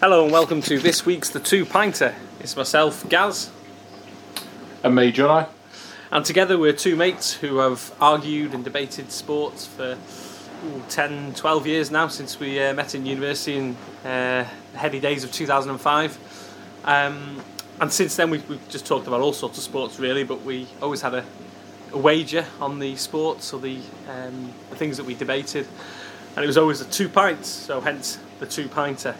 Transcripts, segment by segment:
Hello and welcome to this week's The Two Pinter. It's myself, Gaz, And me, Jono. and together we're two mates who have argued and debated sports for ooh, 10, 12 years now since we uh, met in university in uh, the heady days of 2005. Um, and since then we've, we've just talked about all sorts of sports really, but we always had a, a wager on the sports or the, um, the things that we debated. And it was always the two pints, so hence the two pinter.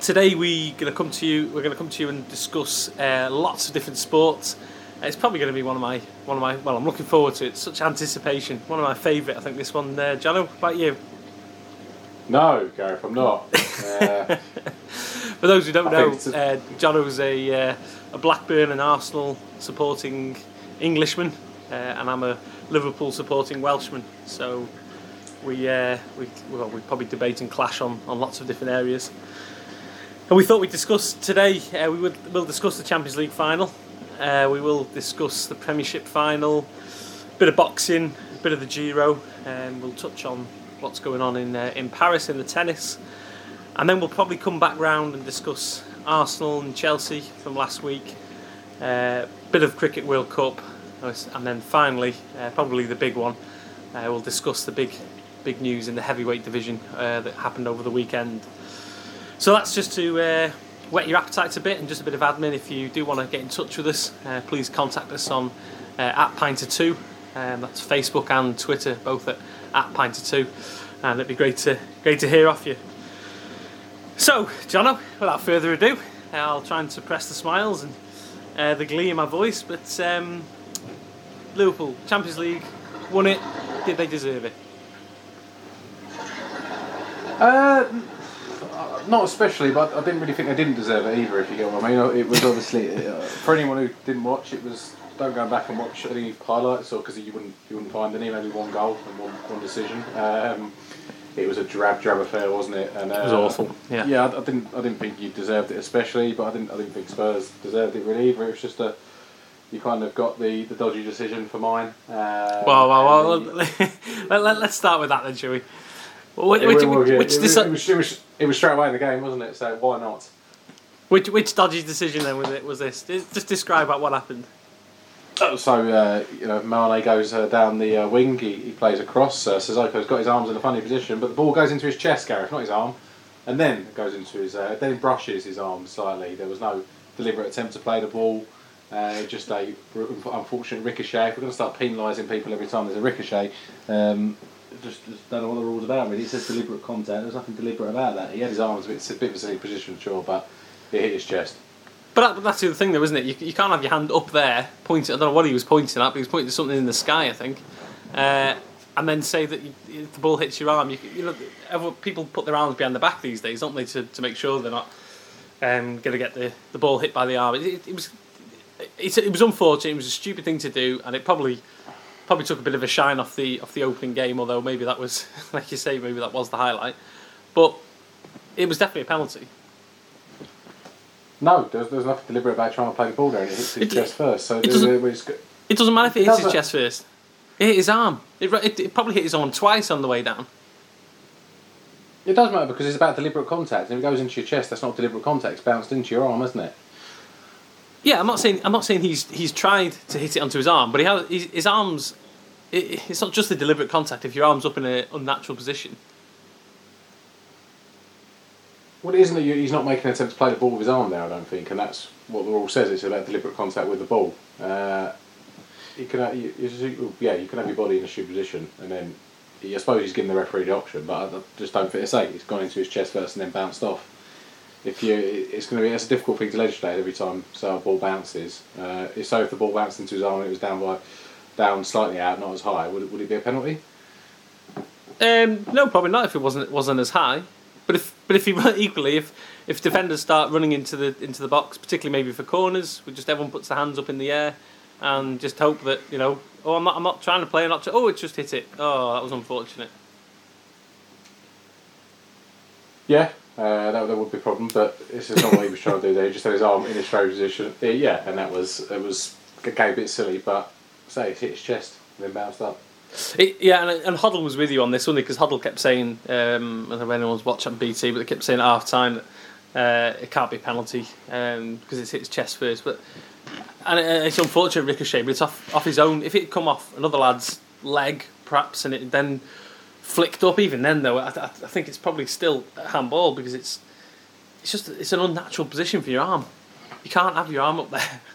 Today we're going to come to you. We're going to come to you and discuss uh, lots of different sports. It's probably going to be one of my one of my. Well, I'm looking forward to it. Such anticipation. One of my favourite. I think this one. Uh, Jono, what about you? No, Gareth, I'm not. Uh, For those who don't I know, uh, Jono's a uh, a Blackburn and Arsenal supporting Englishman, uh, and I'm a Liverpool supporting Welshman. So we uh, we well we probably debate and clash on, on lots of different areas. And we thought we'd discuss today. Uh, we would will discuss the Champions League final. Uh, we will discuss the Premiership final, a bit of boxing, a bit of the Giro, and we'll touch on what's going on in uh, in Paris in the tennis. And then we'll probably come back round and discuss Arsenal and Chelsea from last week. Uh, bit of Cricket World Cup, and then finally, uh, probably the big one. Uh, we'll discuss the big, big news in the heavyweight division that happened over the weekend. So that's just to uh, whet your appetites a bit and just a bit of admin. If you do want to get in touch with us, uh, please contact us on uh, at Pinter2. Um, that's Facebook and Twitter, both at, at Pinter2. And it'd be great to great to hear off you. So, Jono, without further ado, I'll try and suppress the smiles and uh, the glee in my voice. But um, Liverpool, Champions League, won it. Did they deserve it? uh, not especially, but I didn't really think they didn't deserve it either, if you get what I mean. It was obviously, uh, for anyone who didn't watch, it was, don't go back and watch any highlights, or because you wouldn't, you wouldn't find any, maybe one goal and one, one decision. Um, it was a drab, drab affair, wasn't it? And, uh, It was awful. Yeah. Yeah, I, I didn't. I didn't think you deserved it, especially. But I didn't. I didn't think Spurs deserved it really either. It was just a. You kind of got the, the dodgy decision for mine. Um, Well, well, well. let, let, us start with that then, shall we? Well, which, which, it, was, which, it, was, it, was, it, was, it was straight away in the game, wasn't it? So why not? which, which dodgy decision then was it? Was this? Just describe what happened. So uh, you know, Mane goes uh, down the uh, wing. He, he plays across. Uh, Sissoko's got his arms in a funny position, but the ball goes into his chest, Gareth, not his arm, and then goes into his. Uh, then brushes his arm slightly. There was no deliberate attempt to play the ball. Uh, just a unfortunate ricochet. If we're going to start penalising people every time there's a ricochet, um, just, just don't know what the rules about. Really, it says deliberate contact. There's nothing deliberate about that. He had his arms a bit, a bit of a silly position, sure, but it hit his chest. But that, that's the other thing, though, isn't it? You, you can't have your hand up there pointing. I don't know what he was pointing at, but he was pointing to something in the sky, I think. Uh, and then say that you, if the ball hits your arm. You, you know, people put their arms behind the back these days, don't they, to, to make sure they're not um, going to get the, the ball hit by the arm. It, it, it was it, it was unfortunate. It was a stupid thing to do, and it probably probably took a bit of a shine off the off the opening game. Although maybe that was, like you say, maybe that was the highlight. But it was definitely a penalty. No, there's, there's nothing deliberate about trying to play the ball there, and it hits his It- chest first. So it doesn't- It doesn't matter if it It hits his chest first. It hit his arm. It, it, it probably hit his arm twice on the way down. It does matter because it's about deliberate contact. If it goes into your chest, that's not deliberate contact. It's bounced into your arm, isn't it? Yeah, I'm not saying I'm not saying he's he's tried to hit it onto his arm, but he has his, his arms. It, it's not just the deliberate contact. If your arm's up in an unnatural position, Well, it isn't that he's not making an attempt to play the ball with his arm there, I don't think, and that's what the rule says. It's about deliberate contact with the ball. Uh, you can, have, you, you- yeah, you can have your body in a stupid position, and then I suppose he's given the referee the option, but I just don't think it's say it's gone into his chest first and then bounced off. If you, it's going to be it's a difficult thing to legislate every time so a ball bounces. Uh, if so, if the ball bounced into his arm and it was down by, down slightly out, not as high, would it, would it be a penalty? um, no, probably not if it wasn't wasn't as high. But if but if he equally if if defenders start running into the into the box, particularly maybe for corners, we just everyone puts their hands up in the air and just hope that you know. Oh, I'm not. I'm not trying to play. I'm not. Oh, it just hit it. Oh, that was unfortunate. Yeah, uh, that, that would be a problem, but this is not what he was trying to do there. He just had his arm in a straight position. Yeah, and that was it was it gave a bit silly, but say it hit his chest and then bounced up. It, yeah, and, and Hoddle was with you on this, only because Hoddle kept saying, um, I don't know if anyone's watching BT, but they kept saying at half time that uh, it can't be a penalty because um, it's hit his chest first. But and it's unfortunate ricochet, but it's off off his own. If it come off another lad's leg, perhaps, and it then flicked up, even then though, I, I think it's probably still a handball because it's it's just it's an unnatural position for your arm. You can't have your arm up there.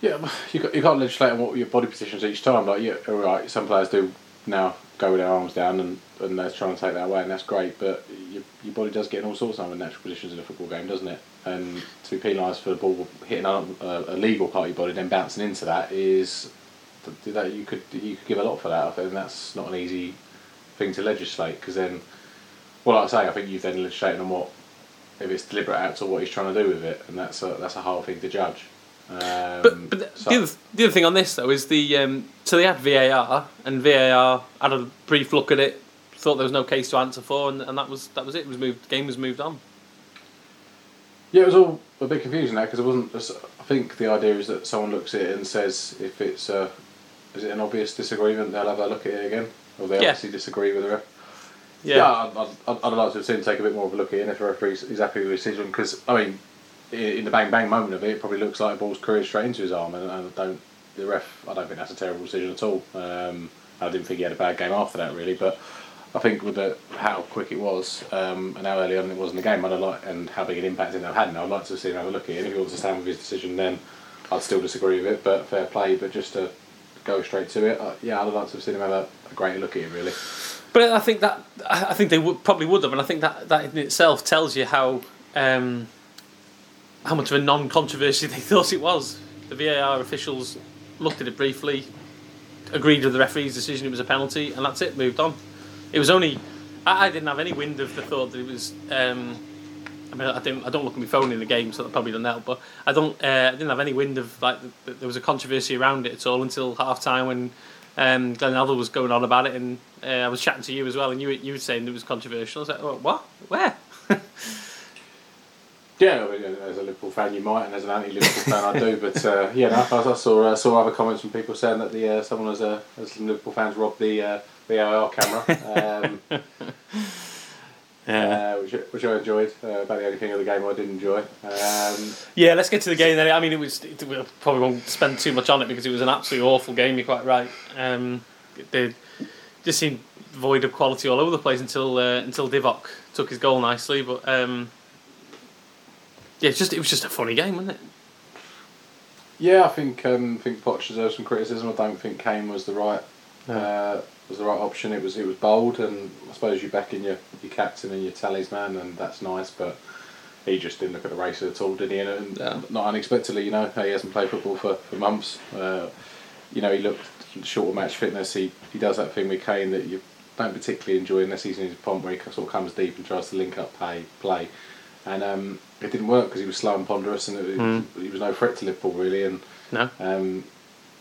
Yeah, you you can't legislate on what your body positions each time. Like, yeah, all right, some players do now go with their arms down and, and they're trying to take that away, and that's great. But your, your body does get in all sorts of unnatural positions in a football game, doesn't it? And to be penalised for the ball hitting a, a, legal part of your body, then bouncing into that is that you could you could give a lot for that. I think that's not an easy thing to legislate because then, well, like I say, I think you've then legislated on what if it's deliberate acts or what he's trying to do with it, and that's a that's a hard thing to judge. Um, but but the, so. the, other, the other thing on this though is the um, so they had VAR and VAR had a brief look at it, thought there was no case to answer for, and, and that was that was it. it was moved. The game was moved on. Yeah, it was all a bit confusing there because it wasn't. I think the idea is that someone looks at it and says if it's a, is it an obvious disagreement, they'll have a look at it again, or they yeah. obviously disagree with the ref. Yeah, yeah I'd, I'd, I'd, like to have seen take a bit more of a look at it if the referee is happy with the decision because I mean in the bang bang moment of it, it probably looks like a ball's career straight into his arm, and, and I don't the ref. I don't think that's a terrible decision at all. Um, I didn't think he had a bad game after that really, but I think with the, how quick it was um, and how early on it was in the game, I'd like and how big an impact it had, Now I'd like to see him have a look at it. And if he wants to stand with his decision, then I'd still disagree with it. But fair play. But just to go straight to it, uh, yeah, I'd like to have seen him have a, a great look at it really. But I think that I think they would, probably would have, and I think that that in itself tells you how. Um, how much of a non-controversy they thought it was. The VAR officials looked at it briefly, agreed with the referee's decision it was a penalty, and that's it. Moved on. It was only I, I didn't have any wind of the thought that it was. Um, I mean, I don't I don't look at my phone in the game, so that probably doesn't help. But I don't uh, I didn't have any wind of like the, there was a controversy around it at all until half time when um, Glenn Hoddle was going on about it, and uh, I was chatting to you as well, and you you were saying it was controversial. I was like, oh, what? Where? Yeah, as a Liverpool fan, you might, and as an anti-Liverpool fan, I do. But uh, yeah, no, I, saw uh, saw other comments from people saying that the uh, someone as a as some Liverpool fans robbed the uh, VAR camera. Um, yeah. Uh, which, which I enjoyed. Uh, about the only thing of the game I did enjoy. Um, yeah, let's get to the game then. I mean, it was. It, we probably won't spend too much on it because it was an absolutely awful game. You're quite right. Um, it, just seemed void of quality all over the place until uh, until Divock took his goal nicely. But um, yeah, it's just it was just a funny game, wasn't it? Yeah, I think um, I think Poch deserves some criticism. I don't think Kane was the right no. uh, was the right option. It was it was bold, and I suppose you're backing your your captain and your talisman, and that's nice. But he just didn't look at the race at all, did he? And yeah. not unexpectedly, you know, he hasn't played football for, for months. Uh, you know, he looked short of match fitness. He he does that thing with Kane that you don't particularly enjoy unless he's in his pomp where he sort of comes deep and tries to link up play play and um, it didn't work because he was slow and ponderous, and it, mm. he was no threat to Liverpool really. And no. um,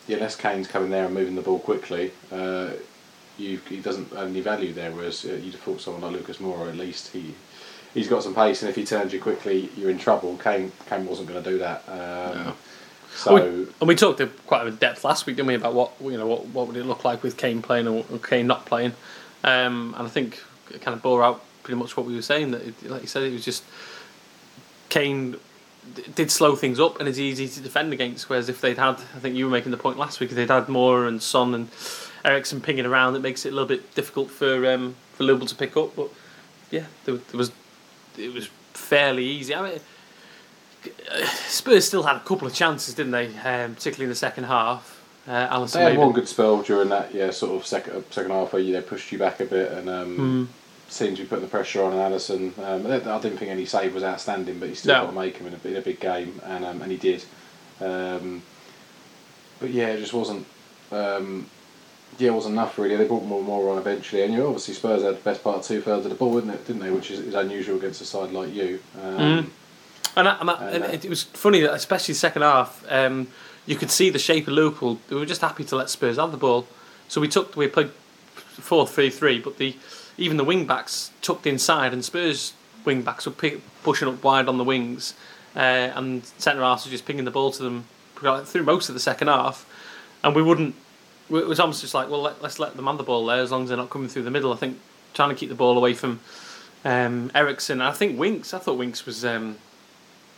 yeah, unless Kane's coming there and moving the ball quickly, uh, you he doesn't have any value there. Whereas uh, you'd have thought someone like Lucas Moura, at least he he's got some pace, and if he turns you quickly, you're in trouble. Kane Kane wasn't going to do that. Um, no. So and we, and we talked quite a depth last week, didn't we, about what you know what what would it look like with Kane playing or Kane not playing, um, and I think it kind of bore out pretty much what we were saying. That, it, like you said, it was just Kane did slow things up and it's easy to defend against. Whereas if they'd had, I think you were making the point last week, if they'd had Moura and Son and Eriksen pinging around, that makes it a little bit difficult for um, for Liverpool to pick up. But yeah, there, there was it was fairly easy. I mean, Spurs still had a couple of chances, didn't they? Um, particularly in the second half. Uh, Alisson they had one good spell during that, yeah, sort of second second half where they pushed you back a bit and. Um, mm seems to be putting the pressure on Alisson. Um, I didn't think any save was outstanding, but he still no. got to make him in a, in a big game, and um, and he did. Um, but yeah, it just wasn't. Um, yeah, it wasn't enough really. They brought more and more on eventually, and you obviously Spurs had the best part of two thirds of the ball, didn't it? Didn't they? Which is, is unusual against a side like you. Mm. And, I, and uh, it, it was funny that especially the second half, um, you could see the shape of Liverpool. They were just happy to let Spurs have the ball. So we took we played four three three, but the even the wing backs tucked inside, and Spurs wing backs were pick, pushing up wide on the wings, uh, and centre halves were just pinging the ball to them through most of the second half, and we wouldn't it was almost just like, well, let, us let them have the ball there as long as they're not coming through the middle. I think trying to keep the ball away from um, Eriksen. I think Winks. I thought Winks was um,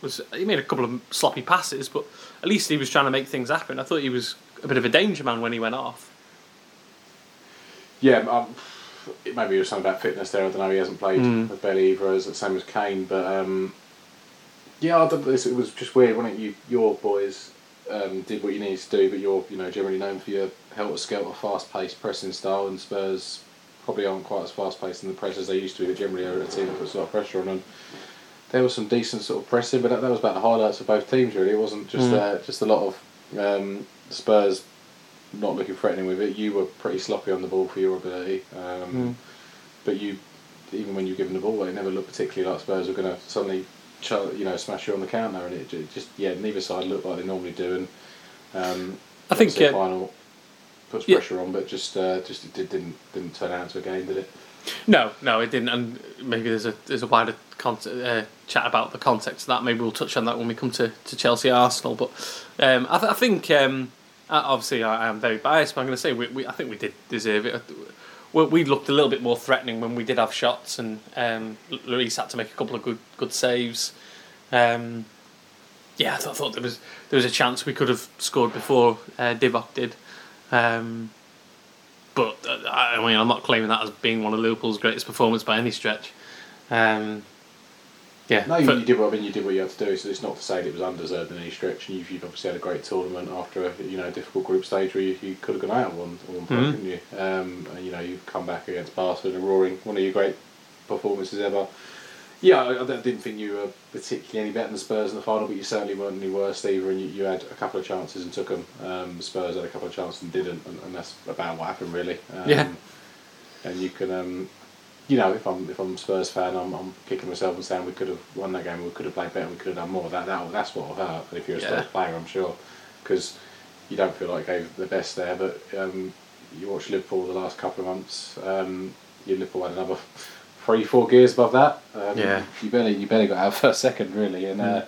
was he made a couple of sloppy passes, but at least he was trying to make things happen. I thought he was a bit of a danger man when he went off. Yeah, um, maybe it was something about fitness there. I don't know. He hasn't played Mm. as barely either as the same as Kane, but um, yeah, I don't, it was just weird, wasn't it? You, your boys um, did what you needed to do, but you're you know generally known for your helter skelter, fast paced pressing style, and Spurs probably aren't quite as fast paced in the press as they used to be, but generally are a team that puts a lot of pressure on them. There was some decent sort of pressing, but that, that was about the highlights of both teams. Really, it wasn't just Mm. uh, just a lot of um, Spurs not looking threatening with it. You were pretty sloppy on the ball for your ability, um, Mm. but you even when you were given the ball, it never looked particularly like Spurs were going to suddenly, you know, smash you on the counter, and it just yeah, neither side looked like they normally do, and um, I think, uh, final puts yeah. pressure on, but just uh, just it did, didn't didn't turn out into a game, did it? No, no, it didn't. And maybe there's a there's a wider con- uh, chat about the context of that. Maybe we'll touch on that when we come to, to Chelsea Arsenal. But um, I, th- I think um, obviously I, am very biased, but I'm going to say we, we I think we did deserve it. We, we looked a little bit more threatening when we did have shots, and um, Lloris had to make a couple of good good saves. Um, yeah, I thought, thought there was there was a chance we could have scored before uh, Divock did. Um, but uh, I mean, I'm not claiming that as being one of Liverpool's greatest performances by any stretch. Um, yeah, No, you, for- you did what I mean. You did what you had to do. So it's not to say that it was undeserved in any stretch. And you've, you've obviously had a great tournament after a you know difficult group stage where you, you could have gone out at one, at one point, Mhm. couldn't you? Um, and you know you've come back against Barcelona, roaring one of your great performances ever. Yeah, I, I didn't think you were particularly any better than Spurs in the final, but you certainly weren't any worse either. And you, you had a couple of chances and took them. Um, Spurs had a couple of chances and didn't, and, and that's about what happened really. Um, Yeah. And you can. Um, you know, if I'm if I'm a Spurs fan, I'm, I'm kicking myself and saying we could have won that game, we could have played better, we could have done more. That that that's what will hurt. And if you're a Yeah. Spurs player, I'm sure, because you don't feel like gave the best there. But um, you watch Liverpool the last couple of months. Um, you Liverpool had another three, four gears above that. Um, Yeah. You barely you barely got out first, second, really, and. Uh,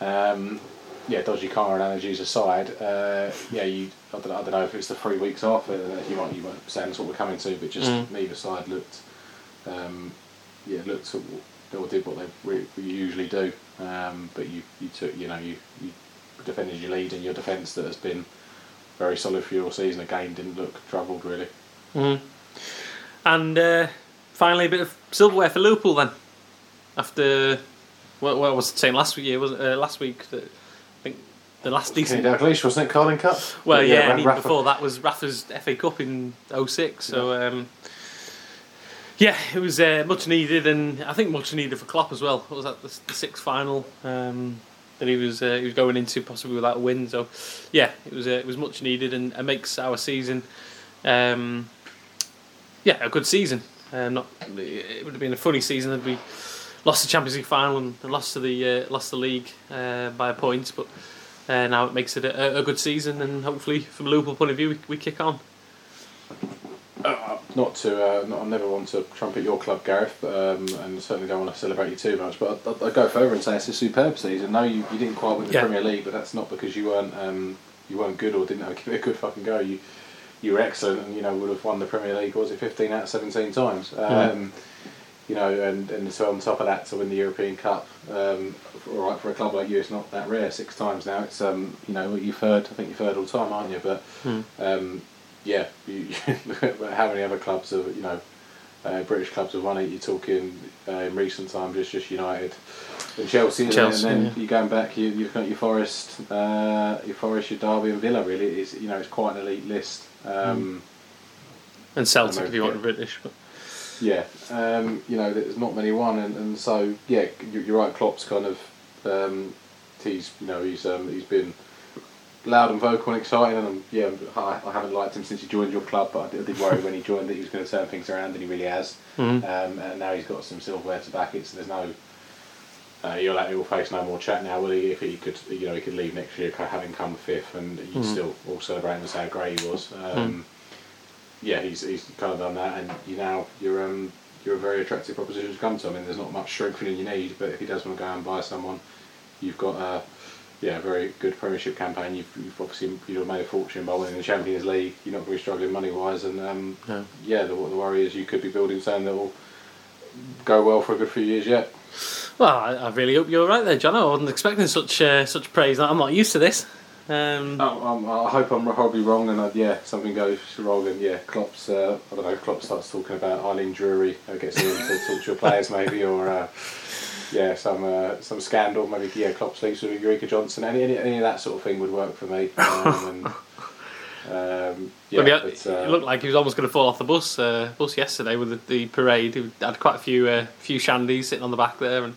um, yeah, dodgy car and analogies aside, uh, yeah, you. I don't, I don't know if it's the three weeks off. Uh, you might you might say that's what we're coming to, but just Mm. neither side looked, um, yeah, looked at, or did what they re- usually do. Um, but you, you took, you know, you, you defended your lead and your defence that has been very solid for your season. Again, didn't look troubled really. Mhm. And uh, finally, a bit of silverware for Liverpool then. After what, what was saying last week? Was uh, last week? That I think the last Kenny decent. Dalglish, wasn't it? Carling Cup. Well, yeah, Ra- and Rafa- before that was Rafa's FA Cup in 06. So um, yeah, it was uh, much needed, and I think much needed for Klopp as well. What was that the, the sixth final um, that he was uh, he was going into possibly without a win? So yeah, it was uh, it was much needed, and it makes our season. Um, yeah, a good season. Uh, not it would have been a funny season had we lost the Champions League final and and lost to the uh, lost the league uh, by a point, but uh, now it makes it a, a good season, and hopefully, from a Liverpool point of view, we, we kick on. Uh, not to, uh, not, I never want to trumpet your club, Gareth, um, and certainly don't want to celebrate you too much. But I'd, I'd go further and say it's a superb season. No, you, you didn't quite win the Yeah. Premier League, but that's not because you weren't um, you weren't good or didn't have, give it a good fucking go. You you were excellent, and you know would have won the Premier League. Was it fifteen out of seventeen times? Um, You know, and, and so on top of that, to win the European Cup, um, all right for a club like you, it's not that rare. Six times now, it's um, you know you've heard. I think you've heard all the time, aren't you? But um, yeah, you, how many other clubs have you know? Uh, British clubs have won it. You're talking uh, in recent times, it's just United and Chelsea. Chelsea, and then yeah. you're going back. You, you've got your Forest, uh, your Forest, your Derby, and Villa. Really, it's you know it's quite an elite list. Um, And Celtic, if you want Yeah. British. But Yeah, um, you know, there's not many one, and, and so yeah, you- you're right. Klopp's kind of um, he's you know he's um, he's been loud and vocal and exciting, and um, yeah, I, I haven't liked him since he joined your club, but I did, I did worry when he joined that he was going to turn things around, and he really has. Mhm. Um, and now he's got some silverware to back it, so there's no. Uh, he'll, he'll face no more chat now, will he? If he could, you know, he could leave next year having come fifth, and you'd Mhm. still all celebrate and say how great he was. Um, yeah, he's, he's kind of done that, and you now you're um you're a very attractive proposition to come to. I mean, there's not much strengthening you need, but if he does want to go and buy someone, you've got a yeah, very good Premiership campaign. You've, you've obviously you've made a fortune by winning the Champions League. You're not going to be struggling money wise, and um, No. yeah, the, the worry is you could be building something that will go well for a good few years yet. Well, I, I really hope you're right there, John. I wasn't expecting such uh, such praise. I'm not used to this. Um, Oh, um, I hope I'm horribly wrong, and uh, yeah, something goes wrong, and yeah, Klopp's uh, I don't know, Klopp starts talking about Eileen Drewery, I guess him to talk to your players maybe, or uh, yeah, some uh, some scandal, maybe yeah, Klopp sleeps with Ulrika Jonsson, any, any any of that sort of thing would work for me. Um, and, um, yeah, yeah, but, uh, it looked like he was almost going to fall off the bus uh, bus yesterday with the, the parade. He had quite a few uh, few shandies sitting on the back there, and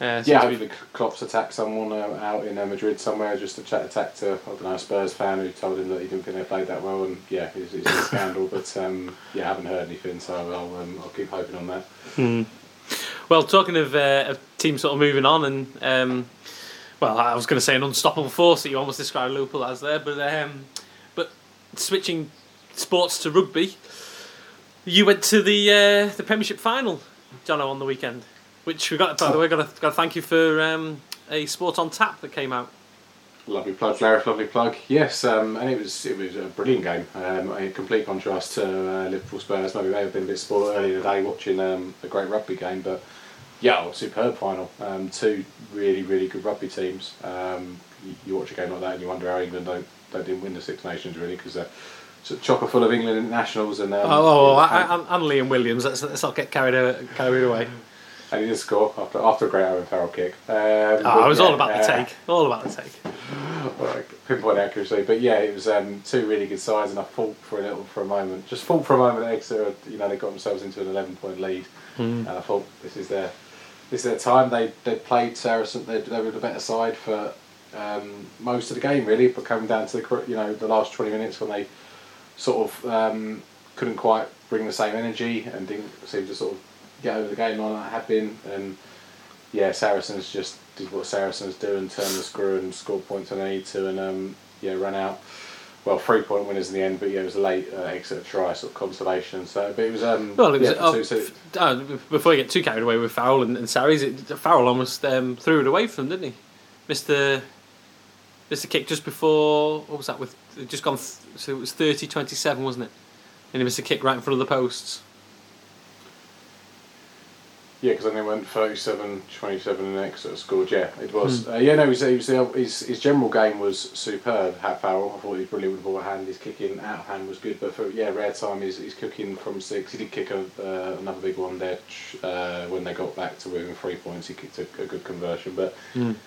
uh, yeah, to hopefully Klopp's attacked someone uh, out in uh, Madrid somewhere, just a chat attack to I don't know a Spurs fan who told him that he didn't think they played that well, and yeah, it's, it's a scandal. But um, yeah, I haven't heard anything, so I'll um, I'll keep hoping on that. Well, talking of, uh, of teams sort of moving on, and um, well, I was going to say an unstoppable force that you almost described Liverpool as there, but um, but switching sports to rugby, you went to the uh, the Premiership final, Jono, on the weekend, which we got. By the way, got to got to thank you for um, a Sport on Tap that came out. Lovely plug, Gareth. Lovely plug. Yes, um, and it was it was a brilliant game. Um, a complete contrast to uh, Liverpool Spurs. Maybe may have been a bit spoiled earlier today watching um, a great rugby game, but yeah, oh, superb final. Um, two really really good rugby teams. Um, you, you watch a game like that and you wonder how England don't they didn't win the Six Nations really because they're sort of chocker full of England internationals and um, Oh, oh, oh I, I, I'm Liam Williams. Let's, let's not get carried uh, carried away. and he did score after after a great Owen Farrell kick. Um, Oh, but I was yeah, all about the uh, take. All about the take. pinpoint accuracy. But yeah, it was um, two really good sides, and I thought for a little for a moment, just thought for a moment Exeter, you know, they got themselves into an eleven point lead, and I thought this is their this is their time. They they played Saracen. They, they were the better side for um, most of the game really, but coming down to the you know the last twenty minutes when they sort of um, couldn't quite bring the same energy and didn't seem to sort of get over the gain line that had been and yeah, Saracens just did what Saracens do and turned the screw and scored points when they need to, and um, yeah, ran out. Well, three point winners in the end, but yeah, it was a late uh, Exeter try, sort of consolation. So, but it was um, Well, it was. yeah, oh, so- so- uh, before you get too carried away with Farrell and, and Sarries, it, Farrell almost um, threw it away from them, didn't he? Missed the, missed the kick just before. What was that? With just gone. Th- so it was 30-27, wasn't it? And he missed a kick right in front of the posts. Yeah, because then they went 37 27 and Exeter scored. Yeah, it was. Uh, yeah, no, was, he was, his, his general game was superb. Hat Farrell, I thought he was brilliant with the ball hand. His kicking out of hand was good, but for yeah, rare time, he's, he's kicking from six. He did kick a, uh, another big one there uh, when they got back to within three points. He kicked a, a good conversion, but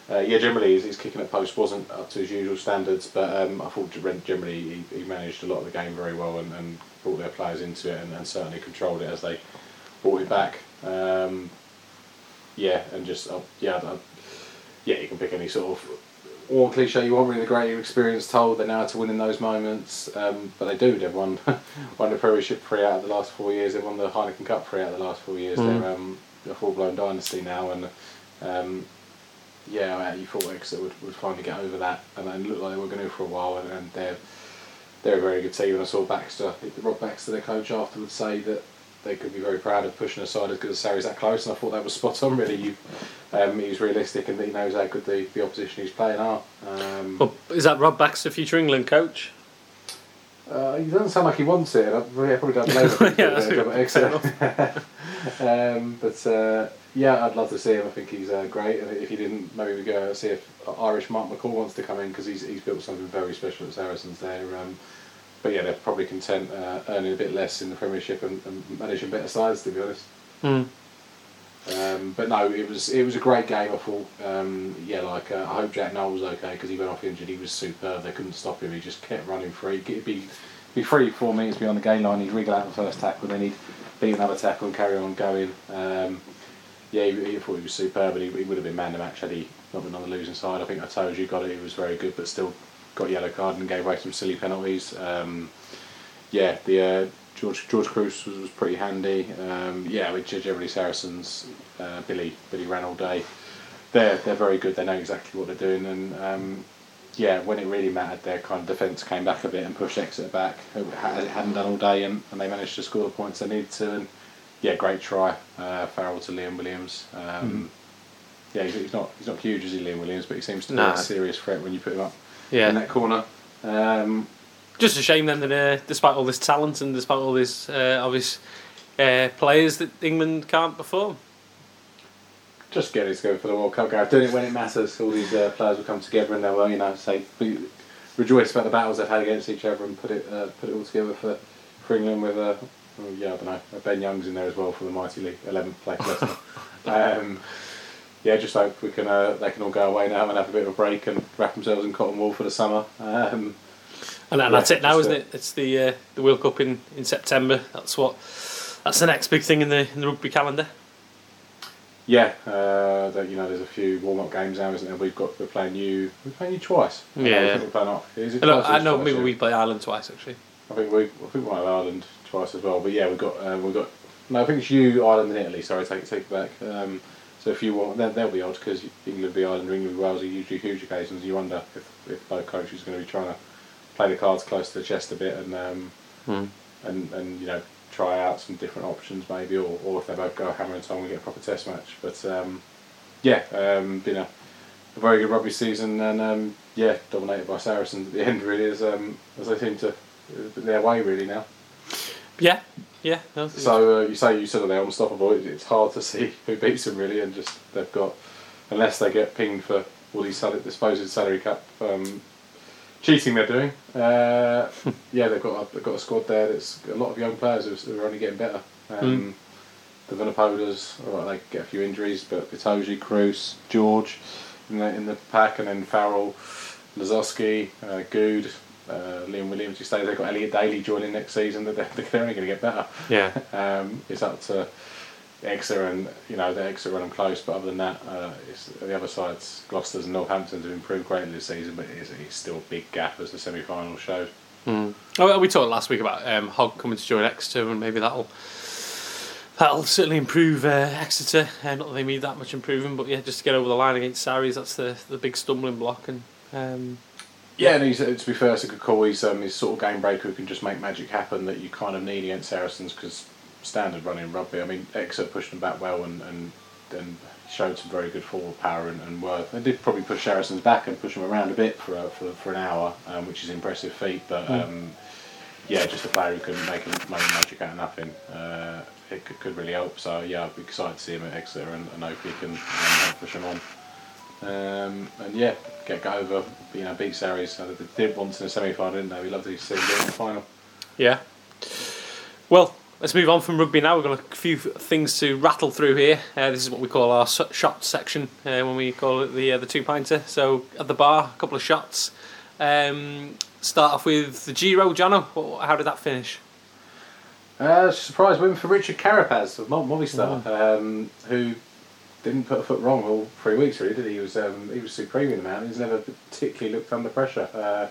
uh, yeah, generally his, his kicking at post wasn't up to his usual standards. But um, I thought generally he, he managed a lot of the game very well and, and brought their players into it and, and certainly controlled it as they brought it back. Um, yeah, and just uh, yeah, I, yeah, you can pick any sort of warm cliche you want. Really, the great experience told. They know how to win in those moments, um, but they do. They've won won the Premiership three out of the last four years. They've won the Heineken Cup three out of the last four years. Mm. They're um, a full blown dynasty now, and um, yeah, you thought Exeter would, would finally get over that, and it looked like they were going to for a while, and, and they're they're a very good team. And I saw Baxter, Rob Baxter, their coach, afterwards say that they could be very proud of pushing aside as good as Sarries that close, and I thought that was spot on. Really, you, um, he was realistic and he knows how good the, the opposition he's playing are. Um, Well, is that Rob Baxter, future England coach? uh, he doesn't sound like he wants it. I yeah, probably don't know. Yeah, But, um, but uh, yeah, I'd love to see him. I think he's uh, great. And if he didn't, maybe we go see if Irish Mark McCall wants to come in because he's, he's built something very special at Saracens there. Um, but yeah, they're probably content uh, earning a bit less in the Premiership and, and managing better sides, to be honest. Hmm. Um, but no, it was it was a great game. I thought, um, yeah, like uh, I hope Jack Nowell was okay because he went off injured. He was superb. They couldn't stop him. He just kept running free. He'd be be free four metres beyond the gain line. He'd wriggle out the first tackle, then he'd beat another tackle and carry on going. Um, yeah, he, he thought he was superb, and he, he would have been man of the match had he not been on the losing side. I think I told you got it. He was very good, but still got a yellow card and gave away some silly penalties. Um, yeah, the uh, George George Kruis was, was pretty handy. Um, yeah, with generally Saracens, uh, Billy Billy ran all day. They're they're very good. They know exactly what they're doing, and um, yeah, when it really mattered, their kind of defence came back a bit and pushed Exeter back. It it hadn't done all day, and, and they managed to score the points they needed to. And yeah, great try, uh, Farrell to Liam Williams. Um, yeah, he's, he's not he's not huge as he Liam Williams, but he seems to be Nah. a serious threat when you put him up Yeah. in that corner. Um, Just a shame then that uh, despite all this talent and despite all these uh, obvious uh, players that England can't perform. just getting to go for the World Cup, Gareth. Doing it when it matters. All these uh, players will come together and they'll, you know, say be- rejoice about the battles they've had against each other and put it uh, put it all together for, for England with a. well, yeah, I don't know. Ben Youngs in there as well for the mighty league, 11th place um, yeah, just hope we can. Uh, they can all go away now and have a bit of a break and wrap themselves in cotton wool for the summer. Um, And, and Yeah, that's it now, isn't a- it? It's the uh, the World Cup in, in September. That's what. That's the next big thing in the in the rugby calendar. yeah, uh, that, you know, there's a few warm up games now, isn't there? We've got we're playing you. We're playing you twice. Know, Yeah. We're playing off. Is it I know, I know maybe yeah? we play Ireland twice actually. I think we, I think we might have Ireland twice as well. But yeah, we've got, uh, we've got. No, I think it's you, Ireland, and Italy. Sorry, take it, take it back. Um, so if you want, then they'll be odd because England v Ireland or England v Wales are usually huge occasions. You wonder if, if both coaches are going to be trying to play the cards close to the chest a bit and um, Hmm. and and you know try out some different options maybe, or, or if they both go hammer and tong and get a proper test match. But um, yeah, um, been a, a very good rugby season and um, yeah, dominated by Saracens at the end really as um, as they seem to their way really now. Yeah, yeah. No, So uh, you say you said they're unstoppable. It's hard to see who beats them really, and just they've got unless they get pinged for all these salary, supposed salary cap um, cheating they're doing. Uh, yeah, they've got a, they've got a squad there that's got a lot of young players who are only getting better. Um, The Vunipolas, all right, they get a few injuries, but Vitoji, Kruis, George in the in the pack, and then Farrell, Lozowski, uh, Good. Uh, Liam Williams, you say they've got Elliot Daly joining next season. That they're, they're only going to get better. yeah. Um, it's up to Exeter and you know the Exeter run them close, but other than that, uh, it's, the other sides, Gloucester's and Northampton's have improved greatly this season, but it's, it's still a big gap as the semi-final showed. Mm. Oh, we talked last week about um, Hogg coming to join Exeter, and maybe that'll that'll certainly improve uh, Exeter. Uh, not that they need that much improvement, but yeah, just to get over the line against Sarries, that's the the big stumbling block. And um, Yeah, and he's, to be fair, it's a good call. He's um, he's sort of game breaker who can just make magic happen that you kind of need against Saracens because standard running rugby. I mean, Exeter pushed them back well and and, and showed some very good forward power and, and worth. They did probably push Saracens back and push them around a bit for a, for, for an hour, um, which is an impressive feat. But um, yeah, just a player who can make make magic out of nothing. Uh, it could, could really help. So yeah, I'd be excited to see him at Exeter and, and hope he can um, push him on. Um, and yeah, get go over, you know, beat Sarries. So they did once in a semi final, didn't they? We love to see them in the final. yeah. Well, let's move on from rugby now. We've got a few things to rattle through here. Uh, this is what we call our shot section uh, when we call it the uh, the two pinter. So at the bar, a couple of shots. Um, start off with the Giro, Jono. How did that finish? Uh, surprise win for Richard Carapaz of Mo- Movistar, um, who didn't put a foot wrong all three weeks. Really, did he? He was um, he was supreme in the mountain. He's never particularly looked under pressure. Uh,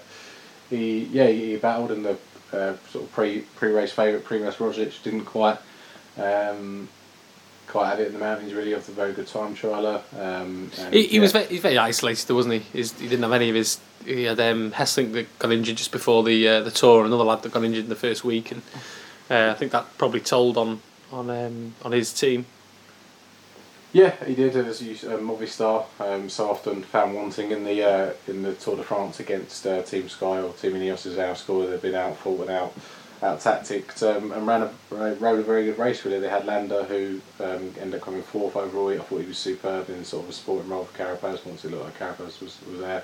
he yeah he, he battled in the uh, sort of pre pre race favourite Primoz Roglic didn't quite um, quite have it in the mountains. Really, after a very good time trialer. Um, He, he was yeah. very, he's very isolated, wasn't he? He's, he didn't have any of his. He had um, Hesslink that got injured just before the uh, the tour, another lad that got injured in the first week, and uh, I think that probably told on on um, on his team. Yeah, he did. As you, Movistar. um, so often found wanting in the uh, in the Tour de France against uh, Team Sky or Team Ineos' as our score. They've been out fought and out out tacticked um, and ran a rode a very good race. Really, they had Landa who um, ended up coming fourth overall. I thought he was superb in sort of a sporting role for Carapaz. Once it looked like Carapaz was was there,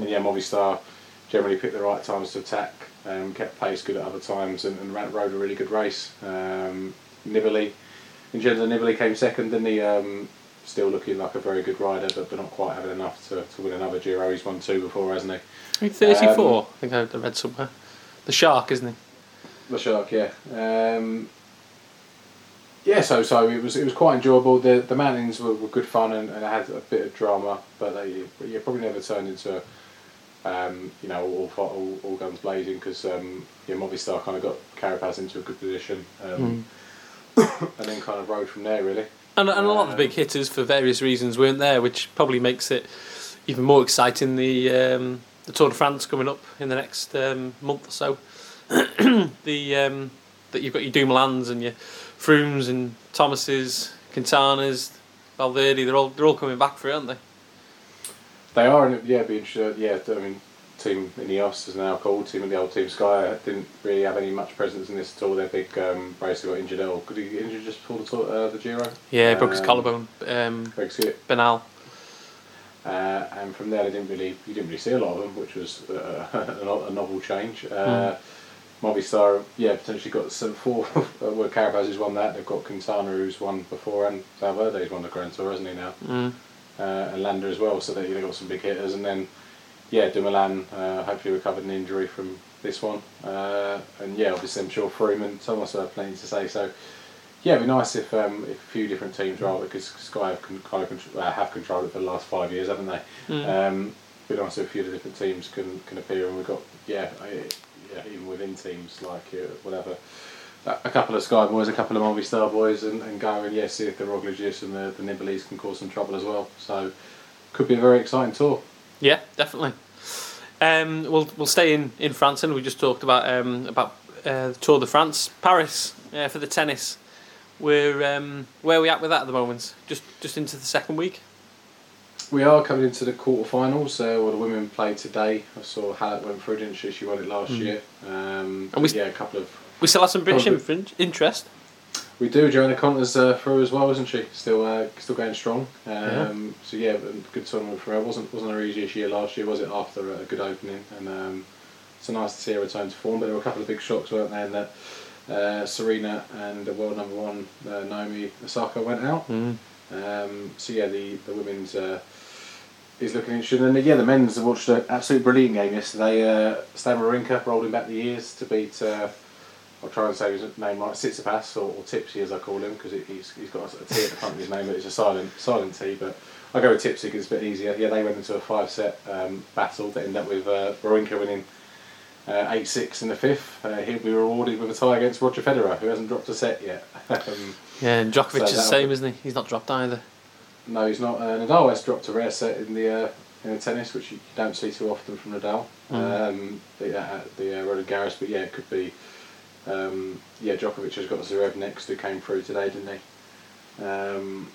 and yeah, Movistar generally picked the right times to attack. Um, kept pace good at other times and, and ran, rode a really good race. Um, Nibali. Vincenzo Nibali came second, didn't he? Um, still looking like a very good rider, but, but not quite having enough to, to win another Giro. He's won two before, hasn't he? He's 34, I think I read somewhere. The Shark, isn't he? The Shark, yeah. Um, yeah, so so it was it was quite enjoyable. The the mountains were, were good fun and, and had a bit of drama, but they yeah, probably never turned into um, you know all, all, all, guns blazing because um, yeah, Movistar kind of got Carapaz into a good position um, and then kind of rode from there really. And, and a lot of the big hitters, for various reasons, weren't there, which probably makes it even more exciting. The um, the Tour de France coming up in the next um, month or so. the um, that you've got your Dumoulin's and your Frooms and Thomases, Quintanas, Valverde, they're all they're all coming back for it, aren't they? They are, and it- yeah, be interesting. Yeah, I mean, team Ineos is now called team of the old team Sky. Didn't really have any much presence in this at all. Their big um, racer got injured. Oh, could he get injured just before the, uh, the Giro? Yeah, he broke his Um, collarbone. Um, Greg Skip. Bernal. Uh, and from there, they didn't really, you didn't really see a lot of them, which was uh, a, novel change. Uh, Movistar, yeah, potentially got some four. where Carapaz has won that. They've got Quintana, who's won before, and Valverde's won the Grand Tour, hasn't he now? Mm. uh, and Landa as well. So they they got some big hitters, and then yeah, Dumoulin uh, hopefully recovered an injury from this one, uh, and yeah, obviously I'm sure Froome, Thomas have plenty to say. So yeah, it'd be nice if um, if a few different teams rather because Sky have con- kind of uh, have controlled it for the last five years, haven't they? Mm. Um, it'd be nice if a few of the different teams can can appear, and we've got yeah, I, yeah even within teams like uh, whatever. A couple of Sky boys, a couple of Movistar boys, and, and go and yeah, see if the Roglicis and the, the Nibali's can cause some trouble as well. So, could be a very exciting tour. Yeah, definitely. Um, we'll we'll stay in, in France, and we just talked about um, about uh, Tour de France, Paris uh, for the tennis. We're um, where are we at with that at the moment? Just just into the second week. We are coming into the quarterfinals. Uh, well, the women played today. I saw Halep went through, didn't she? She won it last Mm. year. Um, And we- yeah, a couple of. We still have some British interest. We do. Johanna Konta's uh, through as well, isn't she? Still, uh, still going strong. Um, Yeah. So yeah, good tournament for her. wasn't wasn't her easiest year last year, was it? After a good opening, and um, it's nice to see her return to form. But there were a couple of big shocks, weren't there? And that uh, Serena and the world number one uh, Naomi Osaka went out. Mm. Um, so yeah, the the women's uh, is looking interesting, and yeah, the men's have watched an absolute brilliant game yesterday. Uh, Stan Wawrinka him back the years to beat. I'll try and say his name right, Tsitsipas or, or Tipsy as I call him because he's, he's got a, a T at the front of his name, but it's a silent silent T. But I go with Tipsy because it's a bit easier. Yeah, they went into a five set um, battle that ended up with uh, winning. Uh, 8 6 in the fifth. Uh, he'll be rewarded with a tie against Roger Federer, who hasn't dropped a set yet. um, Yeah, and Djokovic So is the same, be- isn't he? He's not dropped either. No, he's not. Uh, Nadal has dropped a rare set in the uh, in the tennis, which you don't see too often from Nadal. Mm. Um, the uh, the uh, Roland Garros, but yeah, it could be. Um, yeah, Djokovic has got Zverev next, who came through today, didn't he? Um,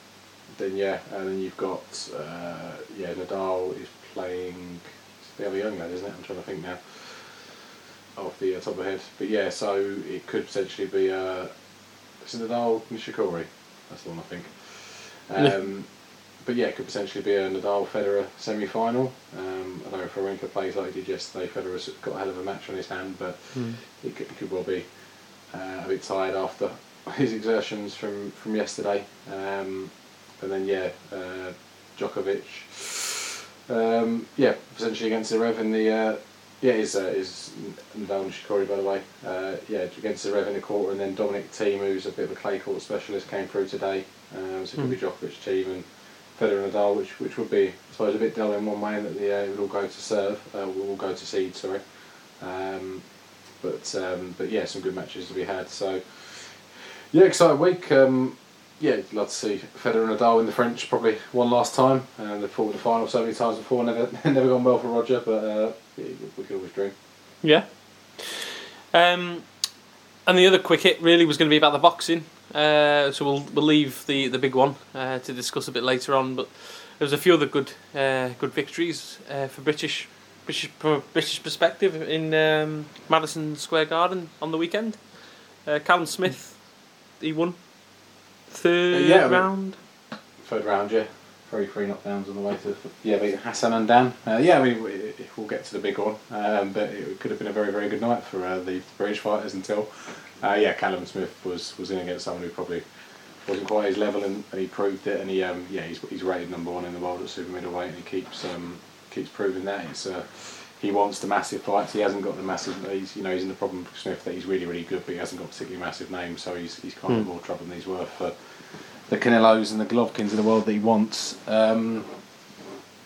then yeah, and then you've got uh, yeah, Nadal is playing. It's the other young lad, isn't it? I'm trying to think now. Off the uh, top of my head, but yeah, so it could potentially be. Uh, is it Nadal Nishikori? That's the one I think. Um, but yeah, it could potentially be a Nadal Federer semi final. Um, I don't know if Wawrinka plays like he did yesterday. Federer's got a hell of a match on his hand, but Mm. it could, it could well be uh, a bit tired after his exertions from, from yesterday. Um, and then, yeah, uh, Djokovic. Um, yeah, potentially against Zverev in the. Uh, yeah, is uh, is Nadal Nishikori by the way. Uh, yeah, against Zverev in the quarter, and then Dominic Thiem, who's a bit of a clay court specialist, came through today. Um, so it could be Djokovic, Thiem and Federer and Nadal, which which would be, I suppose, a bit dull in one way in that the uh, it would all go to serve, uh, will all go to seed, sorry. Um, but um, but yeah, some good matches to be had. So yeah, exciting week. Um, yeah, love to see Federer and Nadal in the French probably one last time. And they've fought in the final so many times before, never never gone well for Roger, but uh, we could always dream. Yeah. Um, and the other quick hit really was going to be about the boxing. Uh, so we'll we'll leave the, the big one uh, to discuss a bit later on. But there was a few other good uh, good victories uh, for British British British perspective in um, Madison Square Garden on the weekend. Uh, Callum Smith, he won third Uh, yeah, I mean- round. Third round, yeah. Three free knockdowns on the way to yeah, beat Hassan N'Dam. Uh, yeah, I mean we, we'll get to the big one, um, but it could have been a very very good night for uh, the British fighters until uh, yeah, Callum Smith was was in against someone who probably wasn't quite his level, and, and he proved it. And he um, yeah, he's, he's rated number one in the world at super middleweight, and he keeps um, keeps proving that. It's uh, he wants the massive fights. He hasn't got the massive. He's you know he's in the problem with Smith that he's really really good, but he hasn't got a particularly massive name, so he's he's kind of Hmm. more trouble than he's worth for the Canelos and the Golovkins of the world that he wants. Um,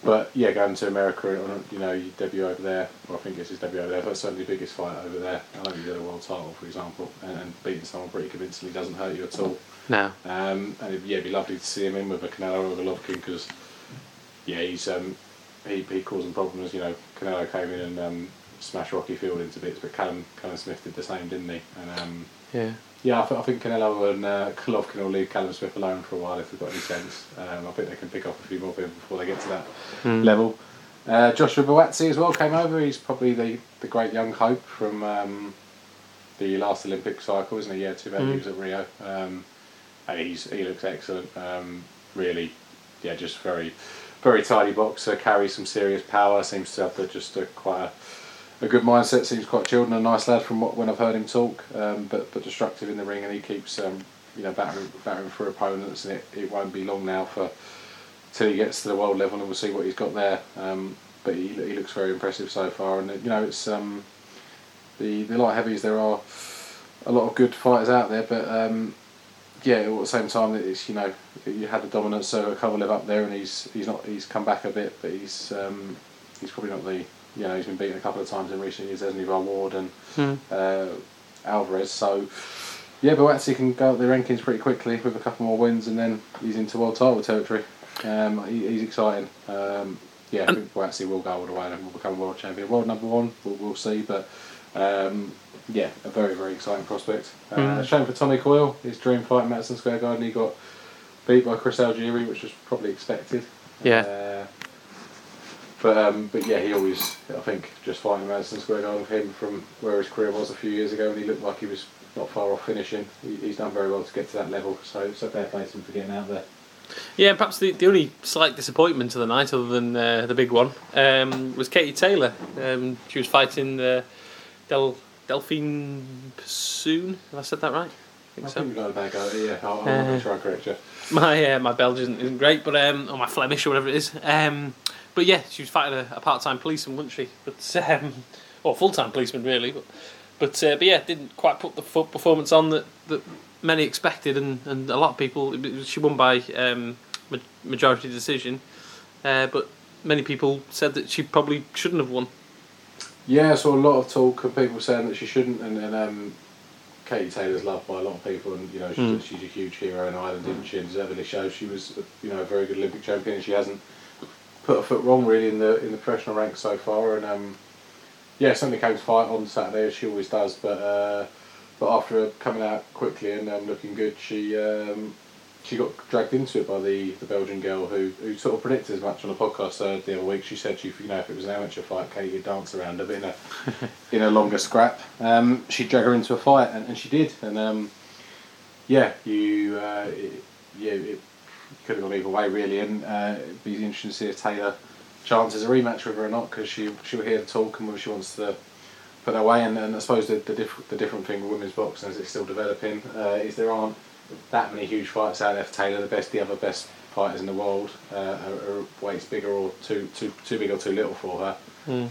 but yeah, going to America, you know, you debut over there. Well, I think it's his debut over there. That's certainly the biggest fight over there. I don't think he did a world title, for example, and, and beating someone pretty convincingly doesn't hurt you at all. No. Um, and it'd, yeah, it'd be lovely to see him in with a Canelo or a Golovkin because, yeah, he's um, he he causing problems. You know, Canelo came in and um, smashed Rocky Field into bits, but Callum Callum Smith did the same, didn't he? And um, Yeah. yeah, I, th- I think Canelo and uh, Golovkin will leave Callum Smith alone for a while if they've got any sense. Um, I think they can pick off a few more people before they get to that level. Uh, Joshua Buatsi as well came over. He's probably the, the great young hope from um, the last Olympic cycle, isn't he? Yeah, too bad he was at Rio. Um, and he's he looks excellent. Um, really, yeah, just very very tidy boxer. Carries some serious power. Seems to have the, just a, quite a, a good mindset. Seems quite chilled and a nice lad from what when I've heard him talk. Um, but but destructive in the ring, and he keeps um, you know battering battering for opponents. And it, it won't be long now for till he gets to the world level, and we'll see what he's got there. Um, but he, he looks very impressive so far, and you know it's um, the the light heavies. There are a lot of good fighters out there, but um, yeah, at the same time, it's you know you had the dominance, so Kovalev up there, and he's he's not he's come back a bit, but he's um, he's probably not the you know he's been beaten a couple of times in recent years, hasn't he? by Ward and uh, Alvarez. So yeah, but actually can go up the rankings pretty quickly with a couple more wins, and then he's into world title territory. Um, he, he's exciting. Um, yeah, I think Buatsi will go all the way and will become world champion. World number one, we'll, we'll see, but um, yeah, a very, very exciting prospect. Uh, Shame for Tommy Coyle, his dream fight in Madison Square Garden, he got beat by Chris Algieri, which was probably expected. Yeah. Uh, but um, but yeah, he always I think just fighting Madison Square Garden with him from where his career was a few years ago, and he looked like he was not far off finishing. He, he's done very well to get to that level, so so fair play to him for getting out there. Yeah, perhaps the, the only slight disappointment of the night, other than uh, the big one, um, was Katie Taylor. Um, she was fighting uh, Del Delfine Persoon. Have I said that right? I think I so. think got a bag out. Yeah, I'll, I'll Uh, make sure correct you. My uh, my Belgian isn't great, but um, or my Flemish or whatever it is. Um, but yeah, she was fighting a, a part time policeman, wasn't she? But um, or full time policeman really. But but uh, but yeah, didn't quite put the performance on that, that many expected, and, and a lot of people. She won by um, majority decision, uh, but many people said that she probably shouldn't have won. Yeah, I saw a lot of talk of people saying that she shouldn't, and, and um, Katie Taylor's loved by a lot of people, and you know she's, Mm. she's a huge hero in Ireland, isn't she? And deservedly shows she was, you know, a very good Olympic champion. and She hasn't put a foot wrong really in the in the professional ranks so far, and um, yeah, certainly came to fight on Saturday as she always does, but uh, but after coming out quickly and um, looking good, she. Um, she got dragged into it by the, the Belgian girl who, who sort of predicted as much on a podcast uh, the other week. She said she you know if it was an amateur fight, Katie would dance around her, but in a in a longer scrap, um, she'd drag her into a fight, and, and she did. And um, yeah, you uh, it, yeah it could have gone either way really, and uh, it'd be interesting to see if Taylor chances a rematch with her or not because she she'll hear the talk and whether she wants to put that way. And, and I suppose the the, diff- the different thing with women's boxing as it's still developing uh, is there aren't that many huge fights out there for Taylor. The best, the other best fighters in the world uh, are, are weights bigger or too too too big or too little for her.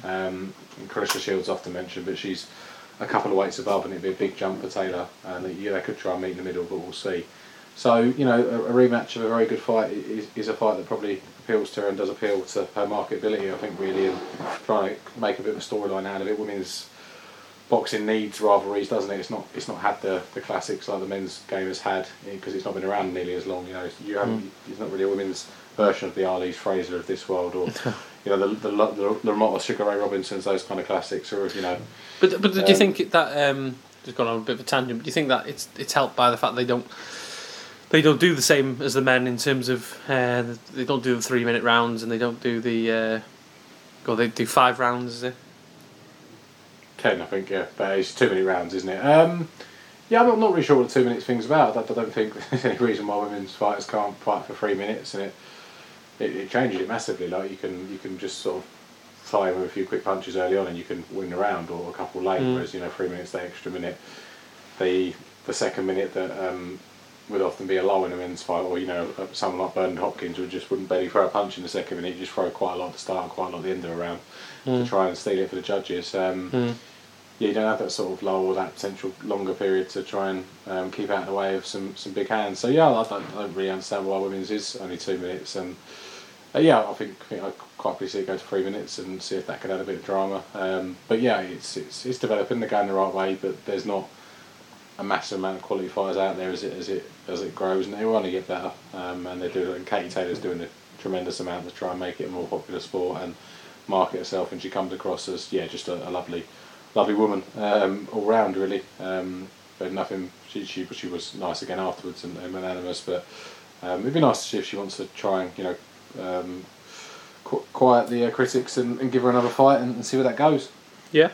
Um, and Claressa Shields often mentioned, but she's a couple of weights above, and it'd be a big jump for Taylor. And yeah, they could try and meet in the middle, but we'll see. So you know, a, a rematch of a very good fight is, is a fight that probably appeals to her and does appeal to her marketability. I think really, and trying to make a bit of a storyline out of it. Women's boxing needs rivalries, doesn't it? It's not it's not had the, the classics like the men's game has had because it's not been around nearly as long. You know, you haven't. It's not really a women's version of the Ali's Fraser of this world, or you know, the the the, the Lamotta Sugar Ray Robinsons, those kind of classics, or you know. But but do you Um, think that um, just gone on a bit of a tangent? But do you think that it's it's helped by the fact they don't they don't do the same as the men in terms of uh, they don't do the three minute rounds and they don't do the uh, or they do five rounds. Is it? Ten, I think, yeah, but it's too many rounds, isn't it? Um, yeah, I'm not, not really sure what the two minutes thing's about. I, I don't think there's any reason why women's fighters can't fight for three minutes, and it, it it changes it massively. Like you can you can just sort of fly with a few quick punches early on, and you can win the round, or a couple late. Mm. Whereas you know, three minutes, the extra minute, the the second minute that um, would often be a low in a men's fight, or you know, uh, someone like Bernard Hopkins would just wouldn't barely throw a punch in the second minute, he'd just throw quite a lot at the start, and quite a lot at the end of a round to try and steal it for the judges. Um, Mm. Yeah, you don't have that sort of lull or that potential longer period to try and um, keep out of the way of some, some big hands. So yeah, I don't, I don't really understand why women's is only two minutes, and uh, yeah, I think, I think I'd quite happily see it go to three minutes and see if that could add a bit of drama. Um, but yeah, it's, it's it's developing, they're going the right way, but there's not a massive amount of qualifiers out there as it as it as it grows, and they want to get better. Um, and they do, and Katie Taylor's doing a tremendous amount to try and make it a more popular sport and market herself, and she comes across as yeah, just a, a lovely, lovely woman um, all round really. Um, but nothing. She she she was nice again afterwards and, and. But um, it'd be nice to see if she wants to try and you know um, qu- quiet the uh, critics and, and give her another fight and, and see where that goes. Yeah.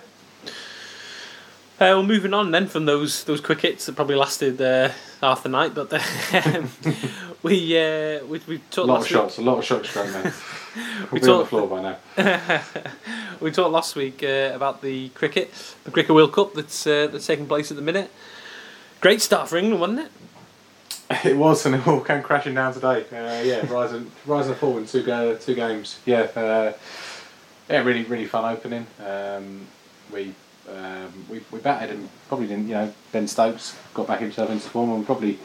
Uh, well, moving on then from those those quick hits that probably lasted uh, half the night, but um, we uh, we we talked. A talked lot of shots, a lot of shots straight man. We We'll be on the floor by now. we talked last week uh, about the cricket, the cricket World Cup that's uh, that's taking place at the minute. Great start for England, wasn't it? It was, and it all came crashing down today. Uh, yeah, rise and rise and fall in two go, two games. Yeah, uh, yeah, really really fun opening. Um, we, um, we we batted and probably didn't. You know, Ben Stokes got back himself into form, and probably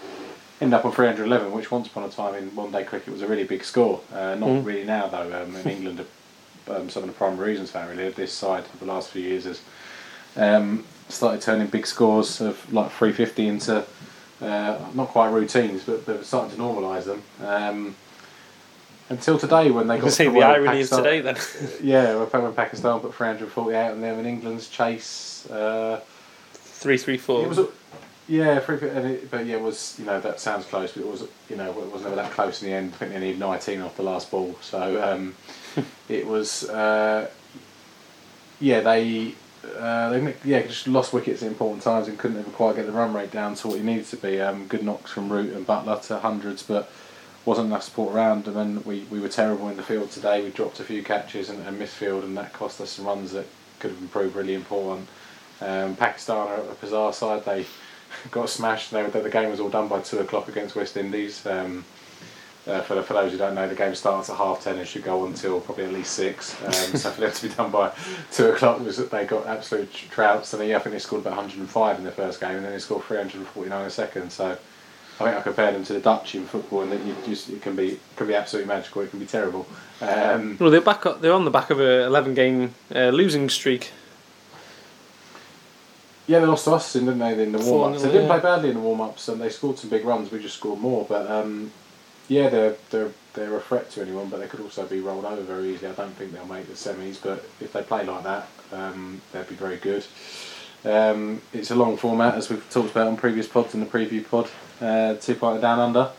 ended up on 311, which once upon a time in one day cricket was a really big score. Uh, not Mm. really now though. Um, in England, um, some of the primary reasons for that really of this side of the last few years has um, started turning big scores of like 350 into uh, not quite routines, but, but starting to normalise them. Um, until today, when they got see the irony is Pakistan- today then. Yeah, when when Pakistan put 348 on them, and England's chase. Uh, Three three four. it was, a- yeah, it, but yeah, it was you know that sounds close, but it was you know it was never that close in the end. I think they needed 19 off the last ball, so um, it was. Uh, yeah, they. Uh, they yeah just lost wickets at important times and couldn't ever quite get the run rate down to what it needed to be. Um, good knocks from Root and Buttler to hundreds, but wasn't enough support around. And then we, we were terrible in the field today. We dropped a few catches and, and missed field, and that cost us some runs that could have improved really important. Um, Pakistan are a bizarre side. They got smashed. They, the game was all done by two o'clock against West Indies. Um, uh, for, for those who don't know, the game starts at half ten and should go until probably at least six. Um, so for them to be done by two o'clock was that they got absolute trouts. And then, yeah, I think they scored about 105 in the first game, and then they scored 349 in the second. So I think I compared them to the Dutch in football, and that you just it can be can be absolutely magical. It can be terrible. Um, Well, they're back. They're on the back of a eleven game uh, losing streak. Yeah, they lost to us, didn't they, in the warm ups? They didn't yeah. play badly in the warm ups, and they scored some big runs. We just scored more, but um, yeah, they're they're they're a threat to anyone, but they could also be rolled over very easily. I don't think they'll make the semis, but if they play like that, um, they'd be very good. Um, it's a long format, as we've talked about on previous pods and the preview pod. Uh, two pointer down under.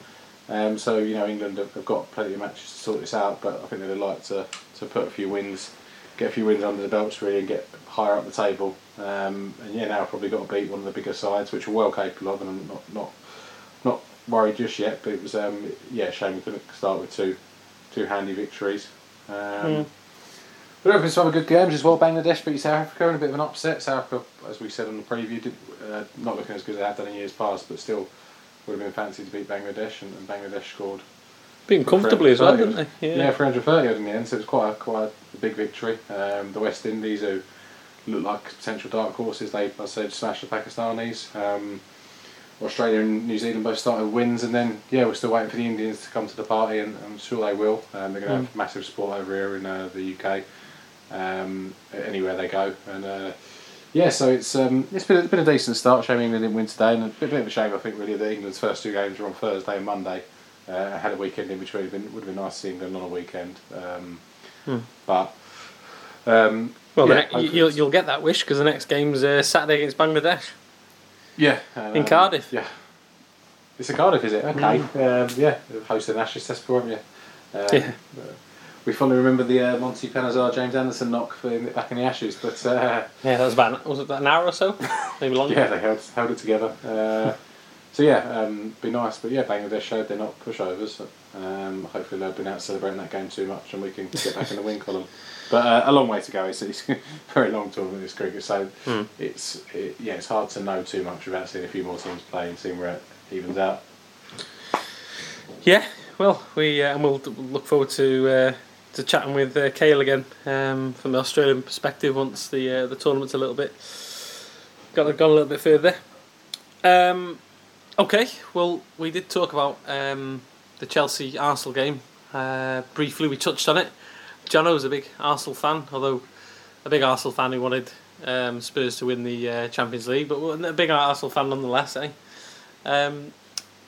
Um, so you know England have, have got plenty of matches to sort this out, but I think they'd like to, to put a few wins, get a few wins under the belts really, and get higher up the table. Um, and yeah, now probably got to beat one of the bigger sides, which we're well capable of, and I'm not not not worried just yet. But it was um, yeah, a shame we couldn't start with two two handy victories. Um, Mm. But open some good games as well. Bangladesh beat South Africa in a bit of an upset. South Africa, as we said on the preview, did, uh, not looking as good as they have done in years past, but still would have been fancy to beat Bangladesh, and, and Bangladesh scored Being comfortably as well, didn't they? yeah, 330 odd in the end, so it was quite a, quite a big victory. Um, the West Indies, who look like potential dark horses, they, I said, smashed the Pakistanis. Um, Australia and New Zealand both started wins, and then, yeah, we're still waiting for the Indians to come to the party, and I'm sure they will. Um, they're going to have massive support over here in uh, the UK, um, anywhere they go. And uh, yeah, so it's um, it's been, it's been a decent start. Shame England didn't win today, and a bit, bit of a shame, I think, really, that England's first two games were on Thursday and Monday. Uh, had a weekend in between. It would have been, would have been nice to see England on a weekend. Um, Hmm. But um, Well, yeah, ne- you'll, you'll get that wish because the next game's uh, Saturday against Bangladesh. yeah and, in um, Cardiff. Yeah, it's in Cardiff, is it? Okay, um, yeah, hosting Ashes Test, won't you? Um, Yeah. uh, We fondly remember the uh, Monty Panesar James Anderson knock for in, back in the Ashes, but uh, Yeah, that was about was it about an hour or so, maybe longer. yeah, they held, held it together. Uh, so yeah, um, be nice, but yeah, Bangladesh showed they're not pushovers. Um, hopefully they've been out celebrating that game too much, and we can get back in the win column. But uh, a long way to go. It's, it's a very long tournament this cricket, so Hmm. it's it, yeah, it's hard to know too much without seeing a few more teams play and seeing where it evens out. Yeah, well, we uh, and we'll, we'll look forward to uh, to chatting with uh, Kale again um, from the Australian perspective once the uh, the tournament's a little bit got gone a little bit further. Um, okay, well, we did talk about um, the Chelsea Arsenal game uh, briefly. We touched on it. Jono was a big Arsenal fan, although a big Arsenal fan who wanted um, Spurs to win the uh, Champions League, but a big Arsenal fan nonetheless. Eh? Um,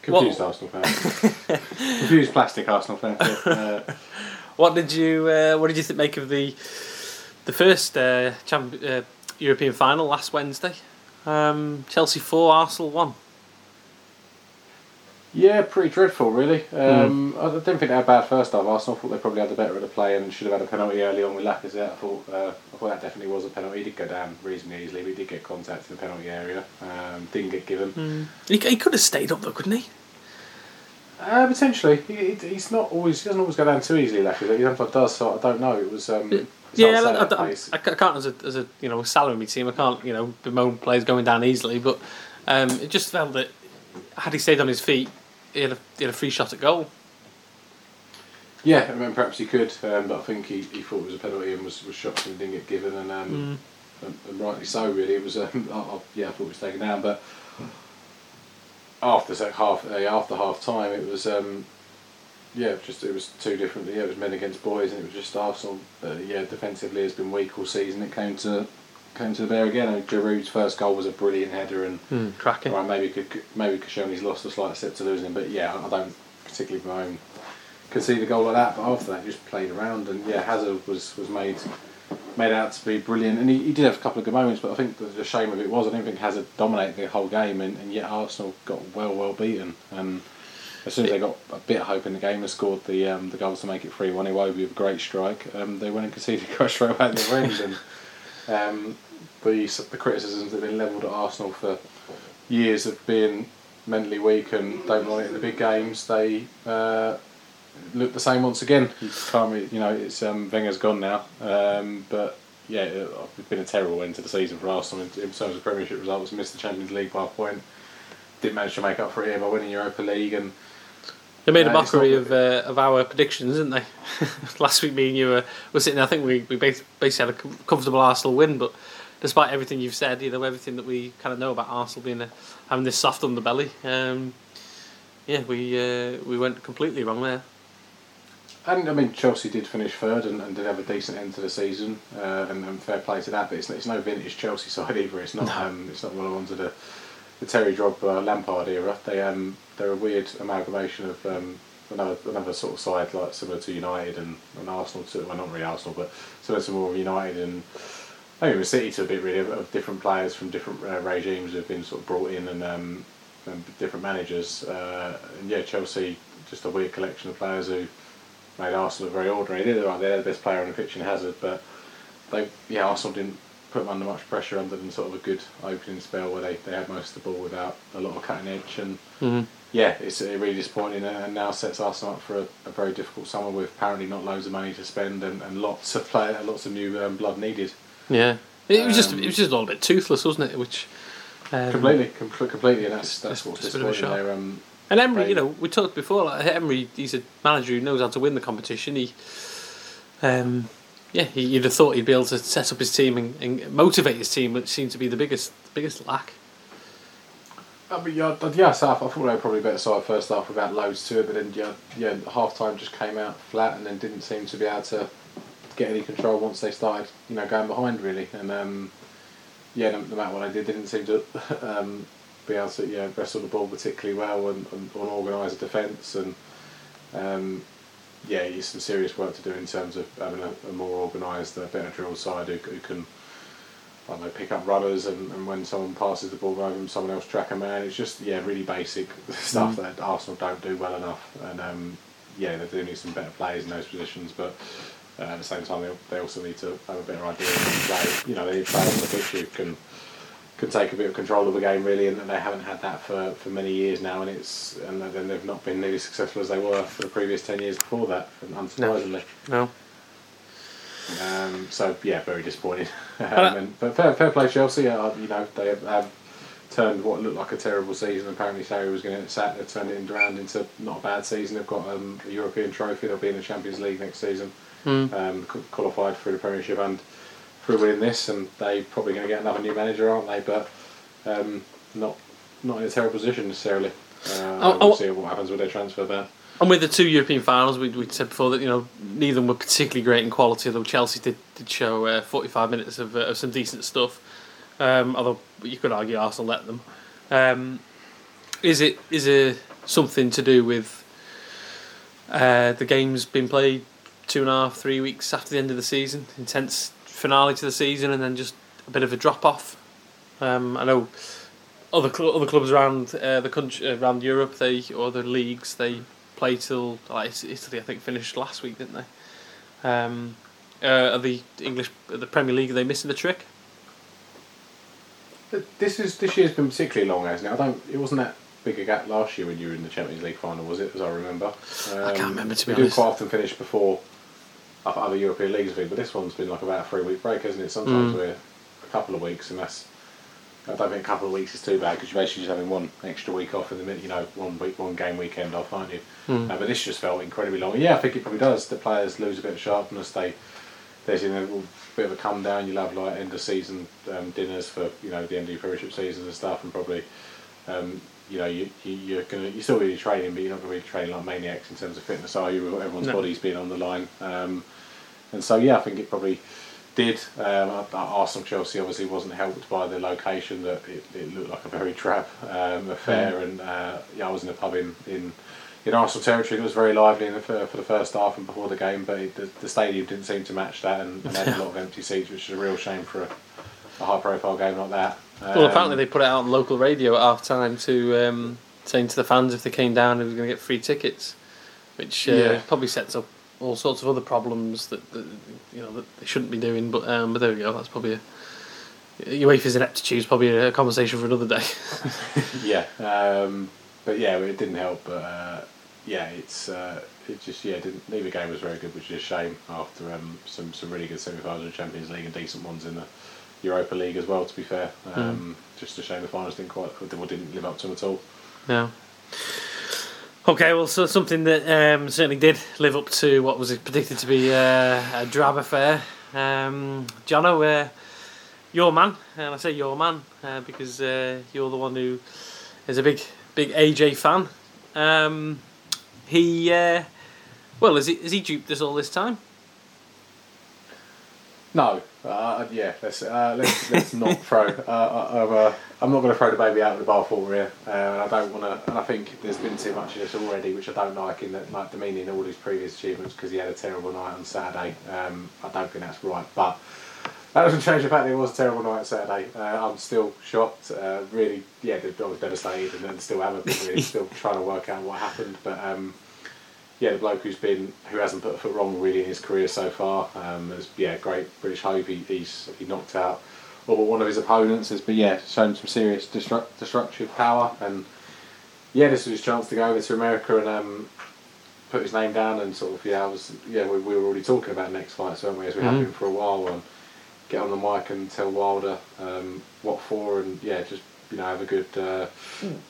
Confused What- Arsenal fan. Confused plastic Arsenal fan. Uh, What did you uh, What did you th- make of the the first uh, champ- uh, European final last Wednesday? Um, Chelsea four, Arsenal one. Yeah, pretty dreadful, really. Um, I didn't think they had a bad first half. Arsenal thought they probably had the better of the play and should have had a penalty early on with Lacazette. I thought, uh, I thought that definitely was a penalty. He did go down reasonably easily, We did get contact in the penalty area. Um, didn't get given. He, he could have stayed up though, couldn't he? Uh, potentially, he, he- he's not always. He doesn't always go down too easily. Lacazette. He sometimes does. So I don't know. It was. Um, Yeah, hard to say I, I. I, I can't as a as a you know salary team. I can't you know bemoan players going down easily, but um, it just felt that had he stayed on his feet, he had a, he had a free shot at goal. Yeah, I mean, perhaps he could, um, but I think he, he thought it was a penalty and was, was shocked and didn't get given, and, um, and, and rightly so. Really, it was. Um, I, I, yeah, I thought it was taken down, but after half uh, after half time, it was. Um, yeah, just it was two different. Yeah, it was men against boys, and it was just Arsenal. Uh, yeah, defensively has been weak all season. It came to came to the bear again. And Giroud's first goal was a brilliant header, and Cracking. Right, maybe could maybe Koscielny's lost a slight step to losing but yeah, I don't particularly bemoan concede a goal like that. But after that, he just played around, and yeah, Hazard was was made made out to be brilliant, and he, he did have a couple of good moments. But I think the, the shame of it was I didn't think Hazard dominated the whole game, and, and yet Arsenal got well well beaten. And as soon as they got a bit of hope in the game and scored the um, the goals to make it three one, Iwobi with a great strike, um, they went and conceded a goal straight away at the end. And um, the the criticisms that have been levelled at Arsenal for years of being mentally weak and don't want it in the big games, they uh, look the same once again. You can't really, you know, it's um, Wenger's gone now, um, but yeah, it- it's been a terrible end to the season for Arsenal in, in terms of Premiership results. Missed the Champions League by a point, didn't manage to make up for it here by winning Europa League, and They made a Uh, mockery of uh, of our predictions, didn't they? Last week, me and you were, were sitting. there, I think we we basically had a comfortable Arsenal win, but despite everything you've said, you know everything that we kind of know about Arsenal being a, having this soft underbelly, um, yeah, we uh, we went completely wrong there. And I mean, Chelsea did finish third and, and did have a decent end to the season, uh, and, and fair play to that. But it's, it's no vintage Chelsea side either. It's not. No. Um, it's not one of the ones of the, the Terry Drogba Lampard era. They um they're a weird amalgamation of um, another another sort of side like similar to United and, and Arsenal to well not really Arsenal but similar to more of United and maybe even City to a bit really of, of different players from different uh, regimes who've been sort of brought in and, um, and different managers. Uh, and yeah, Chelsea just a weird collection of players who made Arsenal very ordinary. They did right, they're the best player on the pitch in Hazard, but they yeah Arsenal didn't put them under much pressure other than sort of a good opening spell where they, they had most of the ball without a lot of cutting edge and Mm-hmm. yeah it's really disappointing and now sets Arsenal up for a, a very difficult summer with apparently not loads of money to spend and, and lots of play lots of new um, blood needed Yeah, it was just Um, it was just all a bit toothless, wasn't it? Which um, completely com- completely and that's that's just- what's just a bit of a disappointing there um, And Emery, Right. you know, we talked before. Like Emery, he's a manager who knows how to win the competition. He, um, yeah, he, you'd have thought he'd be able to set up his team and, and motivate his team, which seemed to be the biggest biggest lack. I mean, yeah, yeah, so I thought they were probably better side first half without loads to it, but then yeah, yeah, half time just came out flat and then didn't seem to be able to get any control once they started, you know, going behind really. And um, yeah, no, no matter what I did, they didn't seem to um, be able to yeah wrestle the ball particularly well and, and, and organise a defence and um, yeah, it's some serious work to do in terms of having a, a more organised, uh, better drilled side who, who can I don't know, pick up runners and, and when someone passes the ball over them, someone else track a man. It's just yeah, really basic stuff that Arsenal don't do well enough. And um, yeah, they do need some better players in those positions, but uh, at the same time, they, they also need to have a better idea of play. You know, they need players on the pitch who can can take a bit of control of the game really, and they haven't had that for, for many years now. And it's and then they've not been nearly as successful as they were for the previous ten years before that, unsurprisingly. No, Um, so yeah, very disappointing. um, and, but fair, fair play Chelsea. Uh, you know they have, have turned what looked like a terrible season. Apparently Sarri was going to get sacked. They've turned it around into not a bad season. They've got um, a European trophy. They'll be in the Champions League next season. Mm. Um, qualified through the Premiership and through winning this. And they're probably going to get another new manager, aren't they? But um, not not in a terrible position necessarily. Uh, Oh, we'll oh. see what happens with their transfer ban. and with the two European finals, we we said before that you know neither of them were particularly great in quality. Although Chelsea did did show uh, forty five minutes of, uh, of some decent stuff. Um, although you could argue Arsenal let them. Um, is it is it something to do with uh, the games being played two and a half, three weeks after the end of the season? Intense finale to the season, and then just a bit of a drop off. Um, I know other cl- other clubs around uh, the country, around Europe, they or the leagues, they play till like Italy. I think finished last week, didn't they? Um, uh, are the English, the Premier League, are they missing the trick? This is this year's been particularly long, hasn't it? I don't. It wasn't that big a gap last year when you were in the Champions League final, was it? As I remember. Um, I can't remember, to be we honest. do quite often finish before other other European leagues, I think, but this one's been like about a three week break, hasn't it? Sometimes Mm. we're a couple of weeks, and that's. I don't think a couple of weeks is too bad because you're basically just having one extra week off in the middle, you know, one week, one game weekend off, aren't you? Mm. Uh, but this just felt incredibly long. Yeah, I think it probably does. The players lose a bit of sharpness. They there's you know, a bit of a come down. You'll have like end of season um, dinners for you know the end of your Premiership seasons and stuff, and probably um, you know you, you you're gonna you're still really training, but you're not gonna be training like maniacs in terms of fitness, are you? Everyone's No. body's been on the line, um, and so yeah, I think it probably did. Um, Arsenal Chelsea obviously wasn't helped by the location that it, it looked like a very drab um, affair, and uh, yeah, I was in a pub in. in in Arsenal territory, that was very lively in the, for the first half and before the game, but it, the, the stadium didn't seem to match that, and, and had a lot of empty seats, which is a real shame for a, a high-profile game like that. Well, apparently Um, they put it out on local radio at half time to um, saying to the fans if they came down, they were going to get free tickets, which uh, Yeah. probably sets up all sorts of other problems that, that you know that they shouldn't be doing. But um, but there we go. That's probably a UEFA's ineptitude is probably a conversation for another day. yeah, um, but yeah, it didn't help. But uh, yeah, it's uh, it just yeah, didn't, neither game was very good, which is a shame after um, some some really good semi-finals in the Champions League and decent ones in the Europa League as well. To be fair, um, just a shame the finals didn't quite or didn't live up to them at all. Yeah. Okay, well, so something that um, certainly did live up to what was predicted to be uh, a drab affair. Um, Jono, uh, your man, and I say your man uh, because uh, you're the one who is a big, big AJ fan. Um, he, uh, well, has he, has he duped us all this time? No, uh, yeah, let's uh, let's, let's not throw. Uh, uh, uh, I'm not going to throw the baby out with the bathwater here, uh, and I don't want to. And I think there's been too much of this already, which I don't like in that, like demeaning all his previous achievements because he had a terrible night on Saturday. Um, I don't think that's right, but that doesn't change the fact that it was a terrible night on Saturday. Uh, I'm still shocked. Uh, really, yeah, I was devastated, and, and still am bit really still trying to work out what happened, but. Um, yeah, the bloke who's been who hasn't put a foot wrong really in his career so far. Um, has, yeah, great British hope. He, he's he knocked out all but one of his opponents. Has been yeah shown some serious destruct, destructive power, and yeah, this was his chance to go over to America and um, put his name down and sort of yeah, I was yeah we, we were already talking about next fights, weren't we? As we have Mhm. been for a while, and get on the mic and tell Wilder um, what for, and yeah, just you know have a good uh,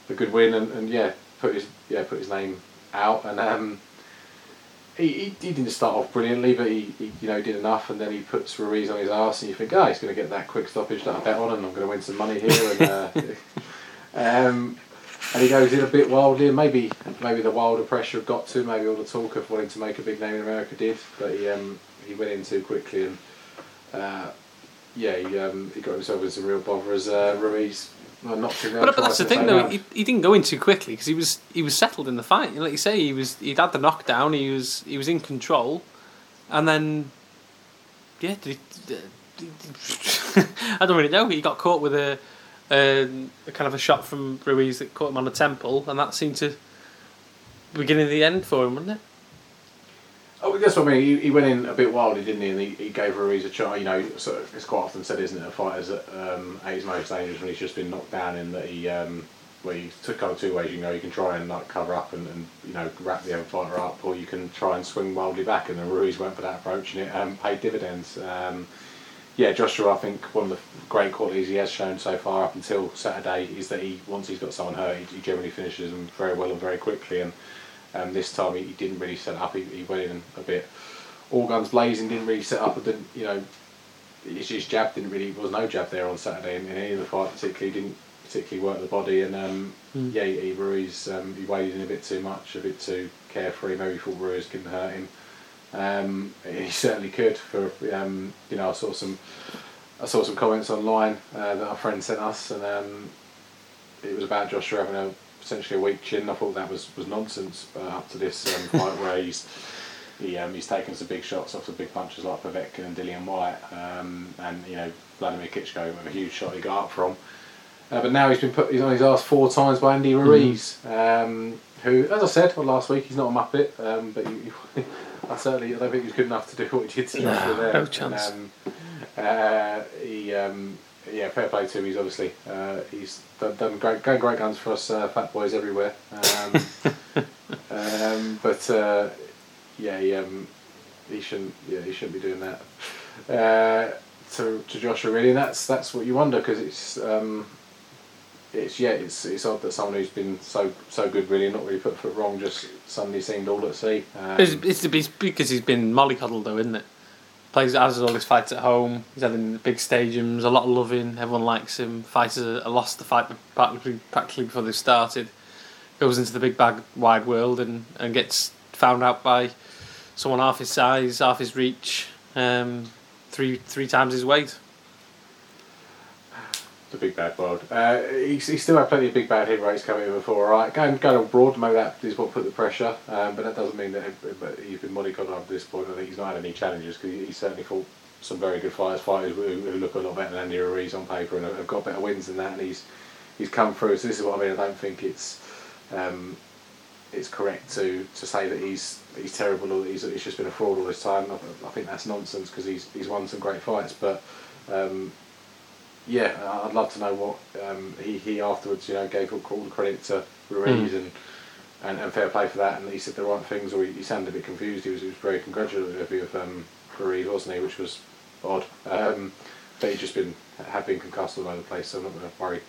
a good win, and, and yeah, put his yeah put his name out, and um, he, he, didn't start off brilliantly, but he, he you know did enough, and then he puts Ruiz on his arse, and you think, oh, he's going to get that quick stoppage that I bet on, and I'm going to win some money here, and uh, um, and he goes in a bit wildly, and maybe maybe the wilder pressure got to, maybe all the talk of wanting to make a big name in America did, but he um, he went in too quickly, and uh, yeah, he, um, he got himself in some real bother as uh, Ruiz well. But, but that's the thing, though. He, he didn't go in too quickly because he was he was settled in the fight. Like you say, he was he'd had the knockdown. He was he was in control, and then yeah, did he, I don't really know. He got caught with a, a, a kind of a shot from Ruiz that caught him on the temple, and that seemed to beginning the end for him, wasn't it? Oh, that's what I mean. He, he went in a bit wildly, didn't he? And he, he gave Ruiz a chance. You know, so it's quite often said, isn't it? A fighter's at, um, his most dangerous when he's just been knocked down. In that he, um, well, took kind of two ways. You know, you can try and like cover up and, and you know wrap the other fighter up, or you can try and swing wildly back. And then Ruiz went for that approach, and it um, paid dividends. Um, yeah, Joshua, I think one of the great qualities he has shown so far up until Saturday is that he once he's got someone hurt, he, he generally finishes them very well and very quickly. And um, this time he, he didn't really set up. He, he went in a bit all guns blazing. Didn't really set up. And didn't you know? His, his jab didn't really. There was no jab there on Saturday in, in any of the fight. Particularly didn't particularly work the body. And um, Mm. yeah, he, he Ruiz um, he waded in a bit too much, a bit too carefree. Maybe he thought Ruiz couldn't hurt him. Um, he certainly could. For um, you know, I saw some. I saw some comments online uh, that our friend sent us, and um, it was about Joshua having a potentially a weak chin. I thought that was, was nonsense uh, up to this um, fight where he's he um, he's taken some big shots off the big punchers like Povetkin and Dillian Whyte, um, and you know Vladimir Klitschko with a huge shot he got up from. Uh, but now he's been put he's on his ass four times by Andy Ruiz, um, who, as I said well, last week, he's not a muppet, um, but I certainly I don't think he's good enough to do what he did to No, there. no chance. And, um, uh, he, um, yeah, fair play to him. He's obviously uh, he's done, done great, going great guns for us uh, fat boys everywhere. Um, um, but uh, yeah, he, um, he shouldn't. Yeah, he shouldn't be doing that uh, to to Joshua really. And that's that's what you wonder because it's. Um, it's yeah, it's it's odd that someone who's been so so good really not really put foot wrong just suddenly seemed all at sea. Um, It's, it's, it's because he's been mollycoddled though, isn't it? Plays has all his fights at home. He's having big stadiums, a lot of loving. Everyone likes him. Fighters are lost the fight practically practically before they started. Goes into the big bag wide world and, and gets found out by someone half his size, half his reach, um, three three times his weight. The big bad world. Uh, still had plenty of big bad hit rates coming in before, right. Going, going abroad, maybe that is what put the pressure, um, but that doesn't mean that but he's been mollycoddled up to this point. I think he's not had any challenges because he, he's certainly fought some very good fighters, fighters who, who look a lot better than Andy Ruiz on paper and have got better wins than that, and he's he's come through. So this is what I mean. I don't think it's um, it's correct to, to say that he's he's terrible or that he's, he's just been a fraud all this time. I, I think that's nonsense because he's he's won some great fights, but. Um, yeah, I'd love to know what um, he, he afterwards, you know, gave all the credit to Ruiz and, and, and fair play for that, and he said the right things, or he, he sounded a bit confused. He was, he was very congratulatory of um, Ruiz, wasn't he? Which was odd. Um, but he's just been had been concussed all over the place, so I'm not going to worry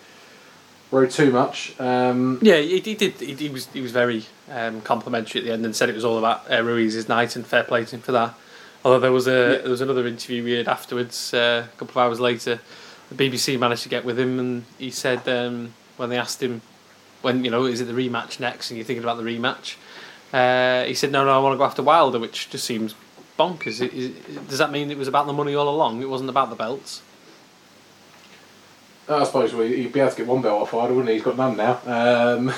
worry too much. Um, Yeah, he, he did. He, he was he was very um, complimentary at the end and said it was all about uh, Ruiz's night and fair play to him for that. Although there was a Yeah. there was another interview we had afterwards, uh, a couple of hours later. The BBC managed to get with him, and he said um, when they asked him, when you know, is it the rematch next, and you're thinking about the rematch, uh, he said, no, no, I want to go after Wilder, which just seems bonkers. It, it, does that mean it was about the money all along? It wasn't about the belts. I suppose well, he'd be able to get one belt off Wilder, wouldn't he? He's got none now. Um,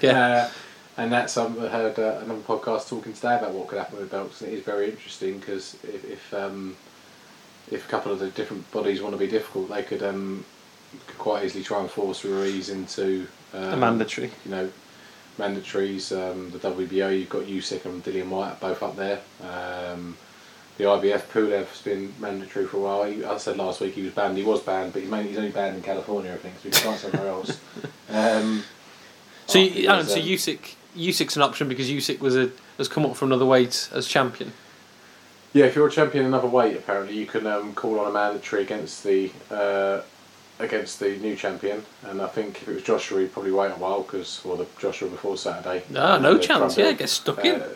yeah. uh, and that's um, I heard uh, another podcast talking today about what could happen with belts, and it is very interesting because if if, um, if a couple of the different bodies want to be difficult, they could um, could quite easily try and force Ruiz into um, A mandatory. You know, mandatories. Um, the WBO, you've got Usyk and Dillian Whyte both up there. Um, the IBF, Pulev's been mandatory for a while. He, I said last week he was banned. He was banned, but he's, mainly, he's only banned in California, I think, so he fight somewhere else. Um, So, you, was, so Usyk, Usyk's an option because Usyk was a has come up from another weight as champion. Yeah, if you're a champion in another weight, apparently you can um, call on a mandatory against the uh, against the new champion. And I think if it was Joshua, he'd probably wait a while because, or the Joshua before Saturday. Ah, no chance. and Yeah, get stuck in. uh,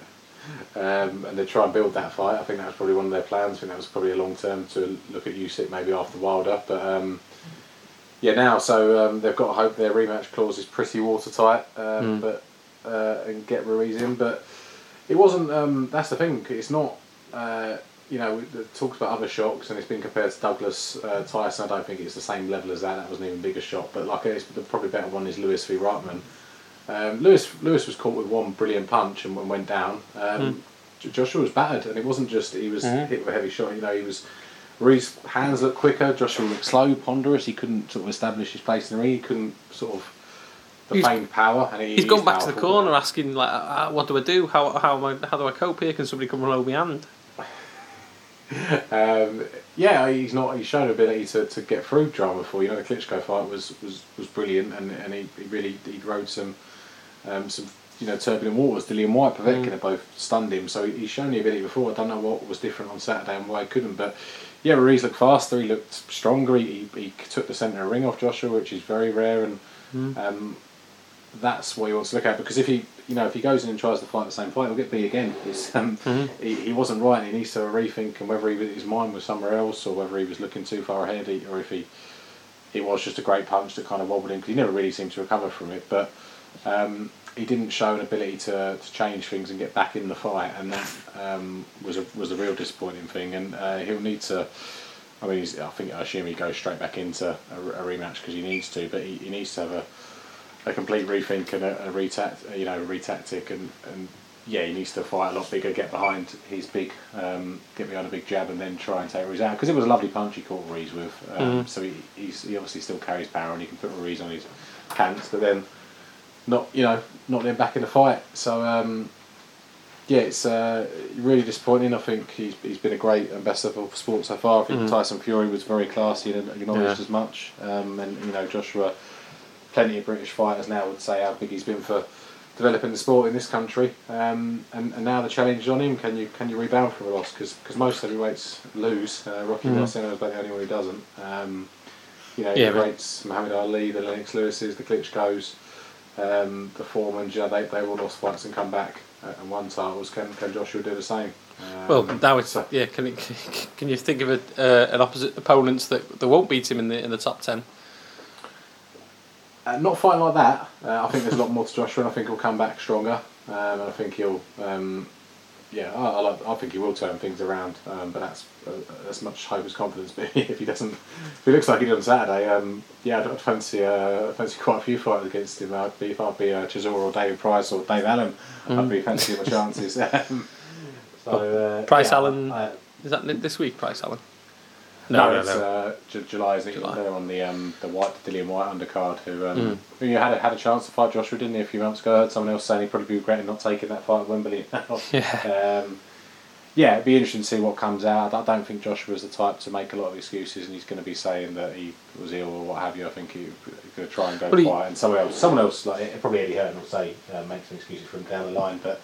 um, and they try and build that fight. I think that was probably one of their plans. I think that was probably a long term to look at Usyk maybe after Wilder. But um, yeah, now so um, they've got to hope their rematch clause is pretty watertight. Um, Mm. But uh, and get Ruiz in, but it wasn't. Um, that's the thing. It's not. Uh, you know, it talks about other shocks, and it's been compared to Douglas uh, Tyson. I don't think it's the same level as that. That was an even bigger shock, but like it's the probably better one is Lewis v. Rahman. Um, Lewis Lewis was caught with one brilliant punch and went down. Um, J- Joshua was battered, and it wasn't just he was Mhm. hit with a heavy shot. You know, he was. Ruiz's hands looked quicker. Joshua looked slow, ponderous. He couldn't sort of establish his place in the ring. He couldn't sort of the He's- power. And he, He's gone back to the corner asking like, uh, "What do I do? How how am I, how do I cope here? Can somebody come and hold me hand?" Um, yeah, he's not. He's shown ability to, to get through drama for you know the Klitschko fight was, was, was brilliant and, and he, he really he rode some um, some you know turbulent waters. Dillian Whyte, Povetkin Mm. have both stunned him, so he's shown the ability before. I don't know what was different on Saturday and why he couldn't, but yeah, Ruiz looked faster. He looked stronger. He, he, he took the centre of the ring off Joshua, which is very rare, and Mm. um, that's what he wants to look at because if he you know if he goes in and tries to fight the same fight, he'll get beat again. Um, Mhm. he, he wasn't right. And he needs to rethink and whether he, his mind was somewhere else or whether he was looking too far ahead he- or if he it was just a great punch that kind of wobbled him because he never really seemed to recover from it. But um, he didn't show an ability to, to change things and get back in the fight, and that um, was a was a real disappointing thing. And uh, he'll need to. I mean, he's, I think I assume he goes straight back into a, a rematch because he needs to, but he, he needs to have a, a complete rethink and a, a retact, you know, retactic and, and yeah, he needs to fight a lot bigger, get behind his big, um, get behind a big jab, and then try and take Ruiz out. Because it was a lovely punch he caught Ruiz with. Um, Mhm. So he, he's, he obviously still carries power, and he can put Ruiz on his pants, but then not, you know, not then back in the fight. So um, yeah, it's uh, really disappointing. I think he's, he's been a great and ambassador for sport so far. I think Mhm. Tyson Fury was very classy and acknowledged Yeah. as much. Um, and you know, Joshua, plenty of British fighters now would say how big he's been for developing the sport in this country. Um, and, and now the challenge is on him. Can you can you rebound from a loss? Because most heavyweights lose. Uh, Rocky. Marciano is about the only one who doesn't. Um, you know, Yeah, the greats, Muhammad Ali, the Lennox Lewises, the Klitschko's, um, the Foremans, you know, they, they all lost fights and come back uh, and won titles. Can, can Joshua do the same? Um, Well, now it's so- yeah. Can it, can you think of a, uh, an opposite opponents that, that won't beat him in the in the top ten? Uh, not fighting like that. Uh, I think there's a lot more to Joshua, and I think he'll come back stronger. Um, and I think he'll, um, yeah, I, I, like- I think he will turn things around. Um, but that's uh, as much hope as confidence. But if he doesn't, if he looks like he did on Saturday, um, yeah, I'd, I'd fancy, uh, fancy quite a few fighters against him. I'd be if I'd be uh, Chisora or David Price or Dave Allen, I'd Mm. be fancying my chances. So uh, Price yeah, Allen- Is that this week, Price Allen? No, it's Uh, J- July. Isn't it? They're on the um, the Whyte Dillian Whyte undercard. Who um, Mm. who you had a, had a chance to fight Joshua, didn't he? A few months ago, I heard someone else saying he'd probably be regretting not taking that fight at Wembley. Yeah. um, yeah, it'd be interesting to see what comes out. I don't think Joshua's the type to make a lot of excuses, and he's going to be saying that he was ill or what have you. I think he's going to try and go Well, he- quiet. And someone else, someone else, like probably Eddie Hearn, will say uh, make some excuses for him down the line. But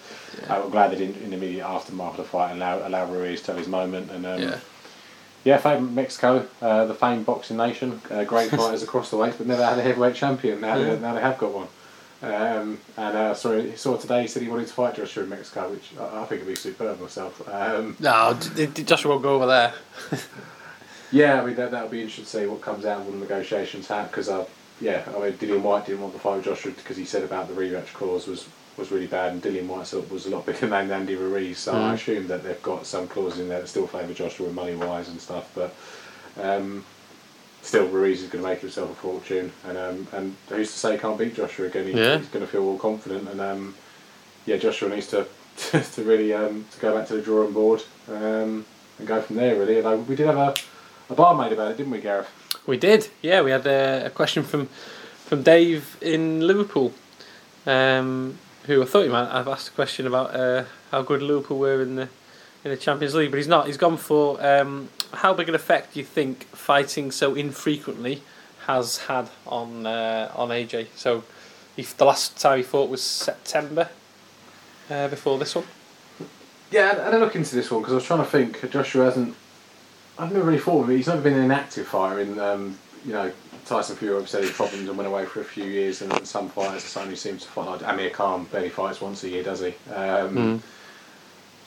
I'm glad they didn't in the immediate aftermath of the fight allow allow Ruiz to have his moment and. Um, Yeah. Yeah, favourite Mexico, uh, the famed boxing nation, uh, great fighters across the weights, but never had a heavyweight champion. Now, Yeah. they, now they have got one. Um, and uh, sorry, he saw today. He said he wanted to fight Joshua in Mexico, which I, I think would be superb myself. Um, No, Joshua won't go over there. yeah, I mean that that'll be interesting to see what comes out when the negotiations happen. Because uh, yeah, I mean Dillian Whyte didn't want to fight with Joshua because he said about the rematch clause was was really bad, and Dillian Whyte sort was a lot bigger than Andy Ruiz. So I Mm. assume that they've got some clause in there that still favour Joshua money wise and stuff, but. Um, Still, Ruiz is going to make himself a fortune, and um, and who's to say he can't beat Joshua again? He, Yeah. He's going to feel all confident, and um, yeah, Joshua needs to to really um, to go back to the drawing board um, and go from there. Really, and uh, we did have a, a barmaid about it, didn't we, Gareth? We did, yeah. We had a, a question from from Dave in Liverpool, um, who I thought he might have asked a question about uh, how good Liverpool were in the in the Champions League, but he's not. He's gone for um, how big an effect do you think fighting so infrequently has had on uh, on AJ? So, if the last time he fought was September uh, before this one. Yeah, I had a look into this one because I was trying to think. Joshua hasn't. I've never really thought of it. He's never been an active fighter. In um, you know, Tyson Fury obviously had problems and went away for a few years, and some fighters suddenly seems to fight. Like Amir Khan barely fights once a year, does he? Um, Mm.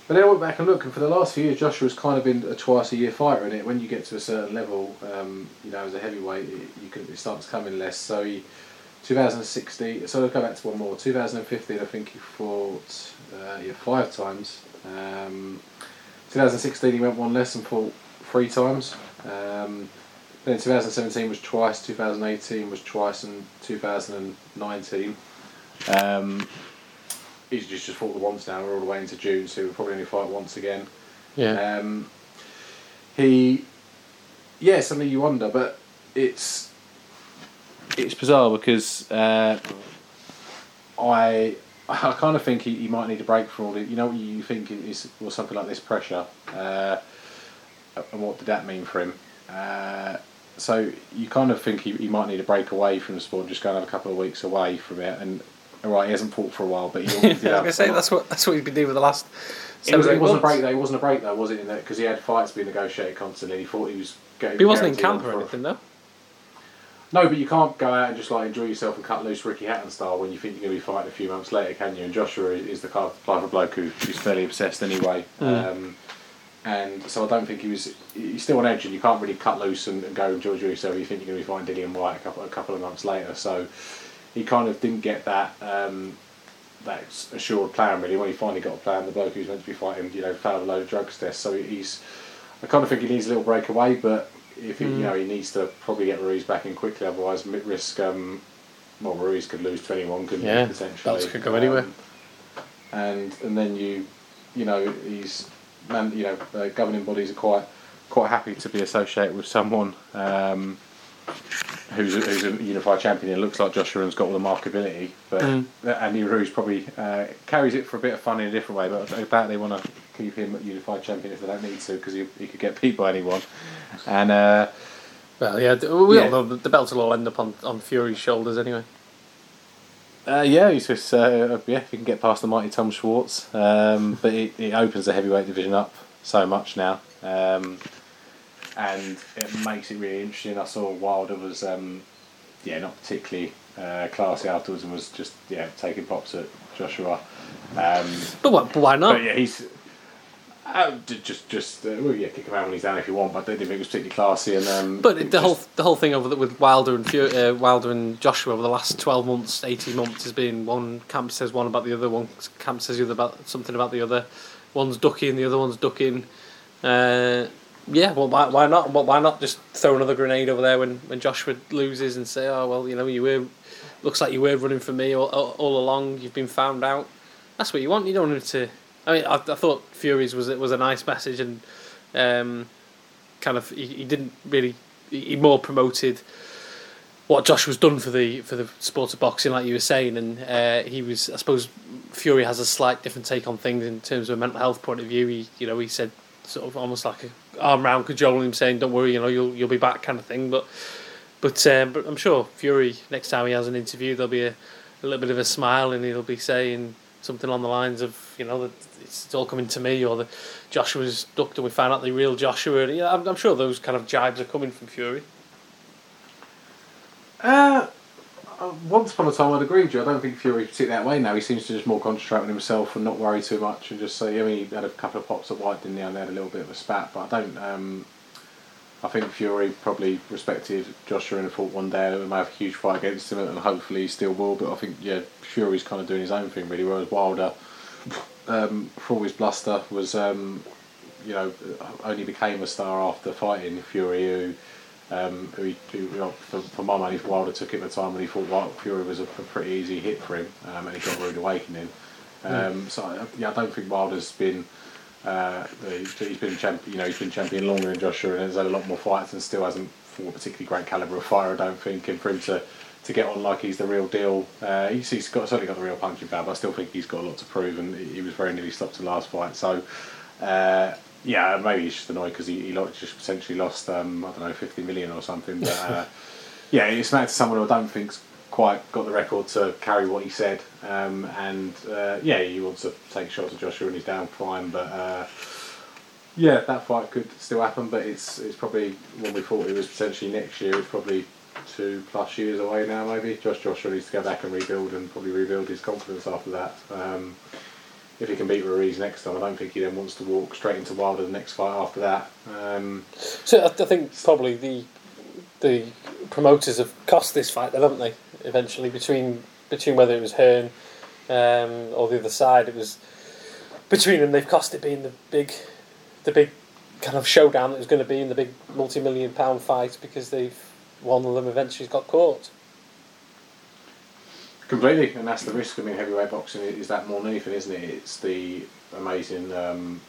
But then I went back and looked, and for the last few years, Joshua's kind of been a twice a year fighter. And it when you get to a certain level, um, you know, as a heavyweight, it, you can it starts coming less. So he, 2016. So I'll go back to one more. 2015, I think he fought uh, yeah five times. Um, 2016, he went one less and fought three times. Um, then 2017 was twice. 2018 was twice, and 2019. Um, he's just, just fought the once now. We're all the way into June, so he'll probably only fight once again. Yeah. Um, he, yeah, something you wonder, but it's it's bizarre because uh, I I kind of think he, he might need a break from all the you know what you think is was something like this pressure, uh, and what did that mean for him? Uh, so you kind of think he, he might need a break away from the sport, just go and have a couple of weeks away from it. And all right, he hasn't fought for a while, but he I always was did have gonna say some- that's what that's what he's been doing for the last. it, was, seven, it eight wasn't a break though. It wasn't a break though, was it? In because he had fights being negotiated constantly. He thought he was getting. But he wasn't in camp or for- anything though. No, but you can't go out and just like enjoy yourself and cut loose Ricky Hatton style when you think you're going to be fighting a few months later, can you? And Joshua is, is the kind of type of bloke who, who's fairly obsessed anyway. Mm. Um, and so I don't think he was. He's still on edge, and you can't really cut loose and, go and go enjoy yourself. You think you're going to be fighting Dillian Whyte a couple a couple of months later. So he kind of didn't get that. Um, that assured plan really when he finally got a plan the bloke who's meant to be fighting you know failed a load of drugs tests so he's I kind of think he needs a little break away but if he, Mm. you know he needs to probably get Ruiz back in quickly otherwise risk um, well Ruiz could lose to anyone couldn't Yeah, he potentially belts could go anywhere. Um, and and then you, you know, he's man, you know, uh, governing bodies are quite quite happy to be associated with someone. Um, who's a, who's a unified champion and looks like Joshua and's got all the markability, but Mm. Andy Ruiz probably uh, carries it for a bit of fun in a different way. But I doubt they want to keep him unified champion if they don't need to because he, he could get beat by anyone. And uh, Well, yeah, we Yeah. all know the belt will all end up on, on Fury's shoulders anyway. Uh, yeah, he's just uh, yeah, if he can get past the mighty Tom Schwarz, um, but it, it opens the heavyweight division up so much now. Um, and it makes it really interesting. I saw Wilder was, um, yeah, not particularly uh, classy afterwards, and was just yeah taking pops at Joshua. Um, But, why- but why not? but yeah, he's uh, just just uh, well, yeah, kick him out when he's down if you want. But they didn't think it was particularly classy. And um, But the whole the whole thing over the, with Wilder and Fu uh, Wilder and Joshua over the last twelve months, eighteen months has been one camp says one about the other, one camp says the other about something about the other. One's ducking, the other one's ducking. Uh, yeah, well, why, why not? Well, why not just throw another grenade over there when, when Joshua loses and say, oh well, you know, you were looks like you were running for me all, all, all along. You've been found out. That's what you want. You don't want to. I mean, I, I thought Fury's was it was a nice message and. Um, kind of he, he didn't really he more promoted what Josh was done for the for the sport of boxing, like you were saying, and uh, he was I suppose Fury has a slight different take on things in terms of a mental health point of view. He you know he said sort of almost like a arm round cajoling him, saying "Don't worry, you know you'll you'll be back" kind of thing. But but um, but I'm sure Fury next time he has an interview there'll be a, a little bit of a smile and he'll be saying something along the lines of you know it's, all coming to me or the Joshua's ducked and we found out the real Joshua. Yeah, I'm, I'm sure those kind of jibes are coming from Fury. Uh, uh, once upon a time, I'd agree with you. I don't think Fury sit that way now. He seems to just more concentrate on himself and not worry too much and just say. I mean, he had a couple of pops at Whyte, didn't he? And they had a little bit of a spat, but I don't. Um, I think Fury probably respected Joshua and thought one day they may have a huge fight against him, and hopefully he still will. But I think yeah, Fury's kind of doing his own thing really. Whereas Wilder, um, for all his bluster, was um, you know only became a star after fighting Fury, who um, who, who you know, for, for my money, Wilder took it at the time when he thought Wild, Fury was a, a pretty easy hit for him, um, and he got rude awakening. Um, So I- yeah, I don't think Wilder's been. Uh, he's he's been champion. You know, he's been champion longer than Joshua, and has had a lot more fights, and still hasn't fought a particularly great caliber of fighter. I don't think, and for him to, to get on like he's the real deal, uh, he's, he's got certainly got the real punching power. But I still think he's got a lot to prove, and he was very nearly stopped in the last fight. So. Uh, yeah, maybe he's just annoyed because he, he just potentially lost um, I don't know fifty million or something. But uh, yeah, it's mad to someone who I don't think's quite got the record to carry what he said. Um, and uh, yeah, he wants to take shots at Joshua and he's down fine. But uh, yeah, that fight could still happen. But it's it's probably when we thought it was potentially next year. It's probably two plus years away now. Maybe Josh Joshua needs to go back and rebuild and probably rebuild his confidence after that. Um, if he can beat Ruiz next time, I don't think he then wants to walk straight into Wilder the next fight after that. Um, So I, think probably the the promoters have cost this fight, haven't they? Eventually, between between whether it was Hearn um, or the other side, it was between them. They've cost it being the big, the big kind of showdown that was going to be in the big multi-million pound fight because they've one of them eventually got caught. Completely, and that's the risk. I mean, heavyweight boxing is that more anything, isn't it? It's the amazing um,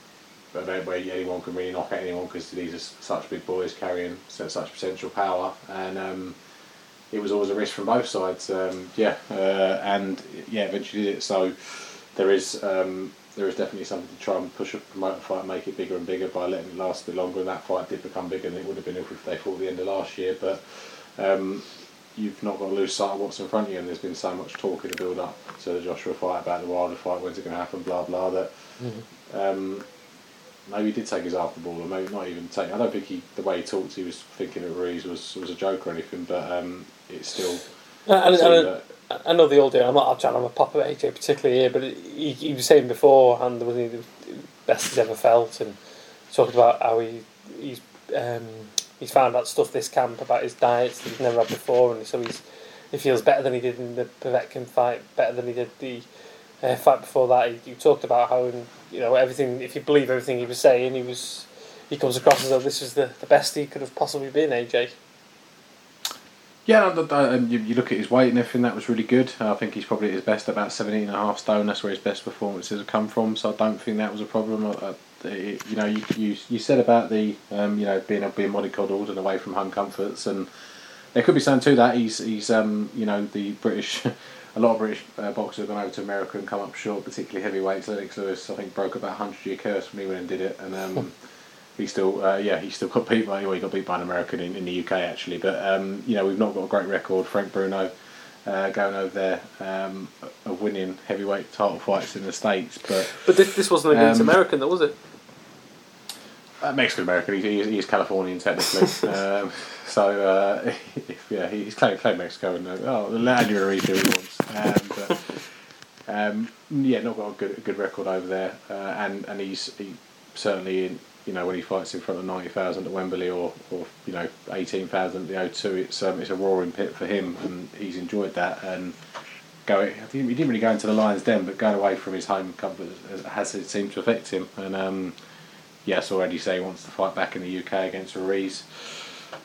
event where anyone can really knock out anyone because these are such big boys carrying such potential power, and um, it was always a risk from both sides. Um, yeah, uh, and yeah, eventually did it. So there is um, there is definitely something to try and push a promote the fight, and make it bigger and bigger by letting it last a bit longer. And that fight did become bigger than it would have been if they fought at the end of last year, but. Um, you've not got to lose sight of what's in front of you, and there's been so much talk in the build up to the Joshua fight about the Wilder fight, when's it going to happen, blah blah. That um, maybe he did take his after ball, or maybe not even take. I don't think he, the way he talked, he was thinking that Ruiz was was a joke or anything, but um, it's still. Uh, and, and, that- I know the old deal. I'm not trying to pop at AJ particularly here, but he, he was saying beforehand that was he the best he's ever felt, and talking about how he he's um, he's found out stuff this camp about his diets that he's never had before, and so he's he feels better than he did in the Povetkin fight, better than he did the uh, fight before that. He, he talked about how and you know everything. If you believe everything he was saying, he was he comes across as though this was the, the best he could have possibly been. AJ. Yeah, you, look at his weight and everything, that was really good. I think he's probably at his best about 17 and a half stone. That's where his best performances have come from, so I don't think that was a problem. Uh, uh, you know, you, you, you said about the, um, you know, being, being mollycoddled and away from home comforts, and there could be something to that. He's, he's um, you know, the British, a lot of British uh, boxers have gone over to America and come up short, particularly heavyweights. Lennox Lewis, I think, broke about 100 year curse when he went and did it, and um, he still, uh, yeah, he still got beat by, well, he got beat by an American in, in the UK actually, but um, you know, we've not got a great record. Frank Bruno. Uh, going over there um, of winning heavyweight title fights in the states, but But this, this wasn't against Um, American, though, was it? uh, Mexican American. He's, Californian technically. um, so uh, if, yeah, he's claimed, claimed Mexico and uh, oh, land you Ruiz do he wants. Um, but, um, yeah, not got a good good record over there, uh, and and he's he certainly in you know when he fights in front of ninety thousand at Wembley or, or you know eighteen thousand at the O2, it's um, it's a roaring pit for him, and he's enjoyed that and. Going, he didn't really go into the Lions Den, but going away from his home comfort has, has seemed to affect him. And um, yes, already say he wants to fight back in the UK against Ruiz.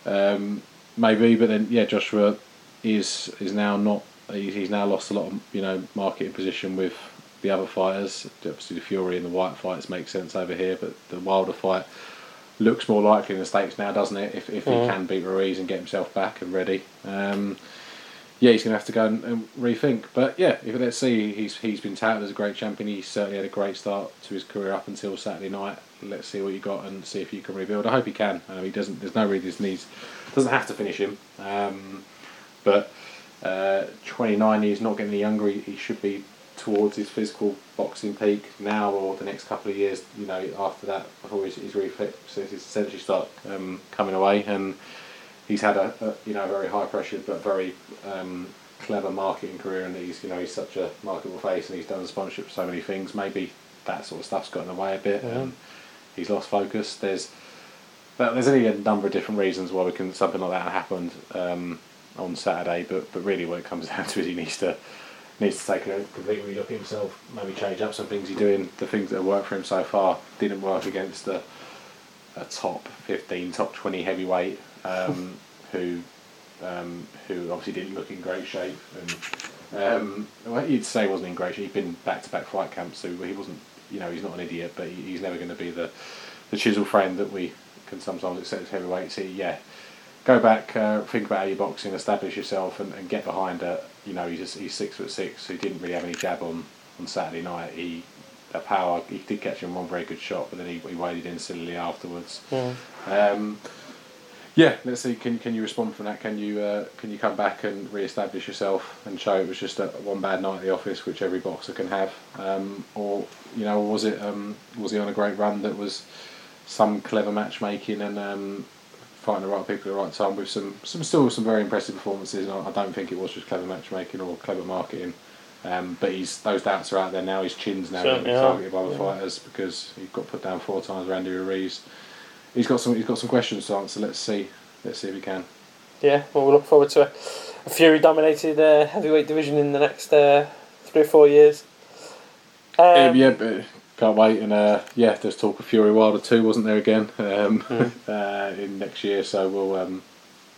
Um, maybe, but then yeah, Joshua is is now not. he- He's now lost a lot of you know marketing position with the other fighters. Obviously, the Fury and the Whyte fights make sense over here, but the Wilder fight looks more likely in the stakes now, doesn't it? If if he Mm. can beat Ruiz and get himself back and ready. Um, yeah, he's going to have to go and, and rethink. But yeah, if let's see, he's he's been touted as a great champion. He certainly had a great start to his career up until Saturday night. Let's see what you got and see if you can rebuild. I hope he can. Um, he doesn't. There's no reason he needs doesn't have to finish him. Um, but uh, 29, he's not getting any younger. He, he should be towards his physical boxing peak now or the next couple of years. You know, after that, before his, his reflexes essentially start um, coming away and he's had a, a you know very high pressure but very um, clever marketing career, and he's you know he's such a marketable face, and he's done sponsorship for so many things. Maybe that sort of stuff's got in the way a bit, and he's lost focus. There's but there's only a number of different reasons why we can something like that happened um, on Saturday, but but really what it comes down to is he needs to needs to take a complete relook at himself, maybe change up some things he's doing. The things that have worked for him so far didn't work against a, a top 15, top 20 heavyweight um, who um, who obviously didn't look in great shape. And um, well, you'd say he wasn't in great shape. He'd been back to back fight camps, so he wasn't. You know, he's not an idiot, but he, he's never going to be the the chisel frame that we can sometimes accept as heavyweights. He, yeah, go back, uh, think about how you're boxing, establish yourself, and, and get behind it. You know, he's just, he's six foot six. So he didn't really have any jab on on Saturday night. He a power. He did catch him one very good shot, but then he, he waded in silly afterwards. Yeah. Um, yeah, let's see. Can can you respond from that? Can you uh, can you come back and re-establish yourself and show it was just a, one bad night at the office, which every boxer can have, um, or you know, was it um, was he on a great run that was some clever matchmaking and um, finding the right people at the right time with some some still some very impressive performances. And I, I don't think it was just clever matchmaking or clever marketing. Um, but he's those doubts are out there now. His chin's now are, targeted by the yeah. fighters because he got put down four times. Randy Ruiz. He's got some. He's got some questions to answer. Let's see. Let's see if he can. Yeah, well, we'll look forward to a, a Fury dominated uh, heavyweight division in the next uh, three or four years. Um, Um, yeah, but can't wait. And uh, yeah, there's talk of Fury Wilder two, wasn't there again? Um, uh, in next year, so we'll um,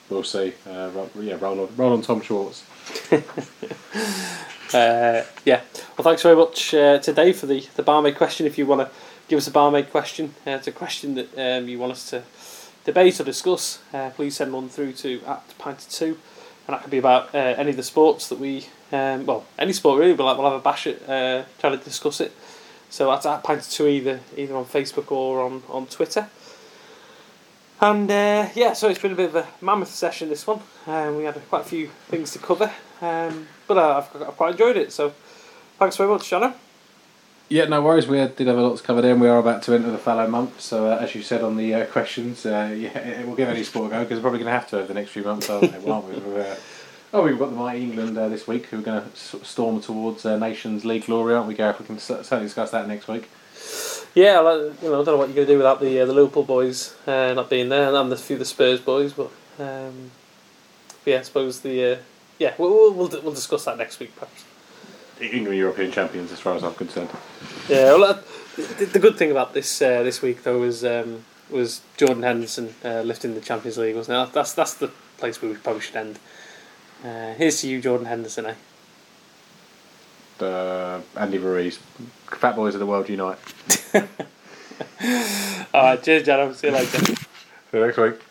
we'll see. Uh, ro- yeah, roll on, roll on Tom Schwarz. Uh, yeah. Well, thanks very much uh, to for the, the barmaid question. If you want to give us a barmaid question, uh, it's a question that um, you want us to debate or discuss, uh, please send one through to at pint two, and that could be about uh, any of the sports that we, um, well, any sport really. But like we'll have a bash at uh, trying to discuss it. So that's at pint of two either either on Facebook or on on Twitter. And uh, yeah, so it's been a bit of a mammoth session this one. Um, we had quite a few things to cover, um, but uh, I've, I've quite enjoyed it. So thanks very much, Shannon. Yeah, no worries. We did have a lot to cover there. and We are about to enter the fallow month, so uh, as you said on the uh, questions, uh, yeah, we'll give any sport a go because we're probably going to have to over the next few months, aren't we? Aren't we? We're, oh, we've got the mighty England uh, this week who are going to s- storm towards uh, Nations League glory, aren't we, Gareth? We can cer- certainly discuss that next week. Yeah, like, you know, I don't know what you're going to do without the uh, the Liverpool boys uh, not being there, and the few of the Spurs boys. But um, yeah, I suppose the uh, yeah we'll, we'll we'll we'll discuss that next week perhaps. England European champions, as far as I'm concerned. Yeah, well, uh, the, the good thing about this uh, this week though was um, was Jordan Henderson uh, lifting the Champions League, wasn't it? That's that's the place where we probably should end Uh, here's to you, Jordan Henderson. Eh? Uh, Andy Ruiz. Fat boys of the world unite. All right, cheers, Jano. See you later. See you next week.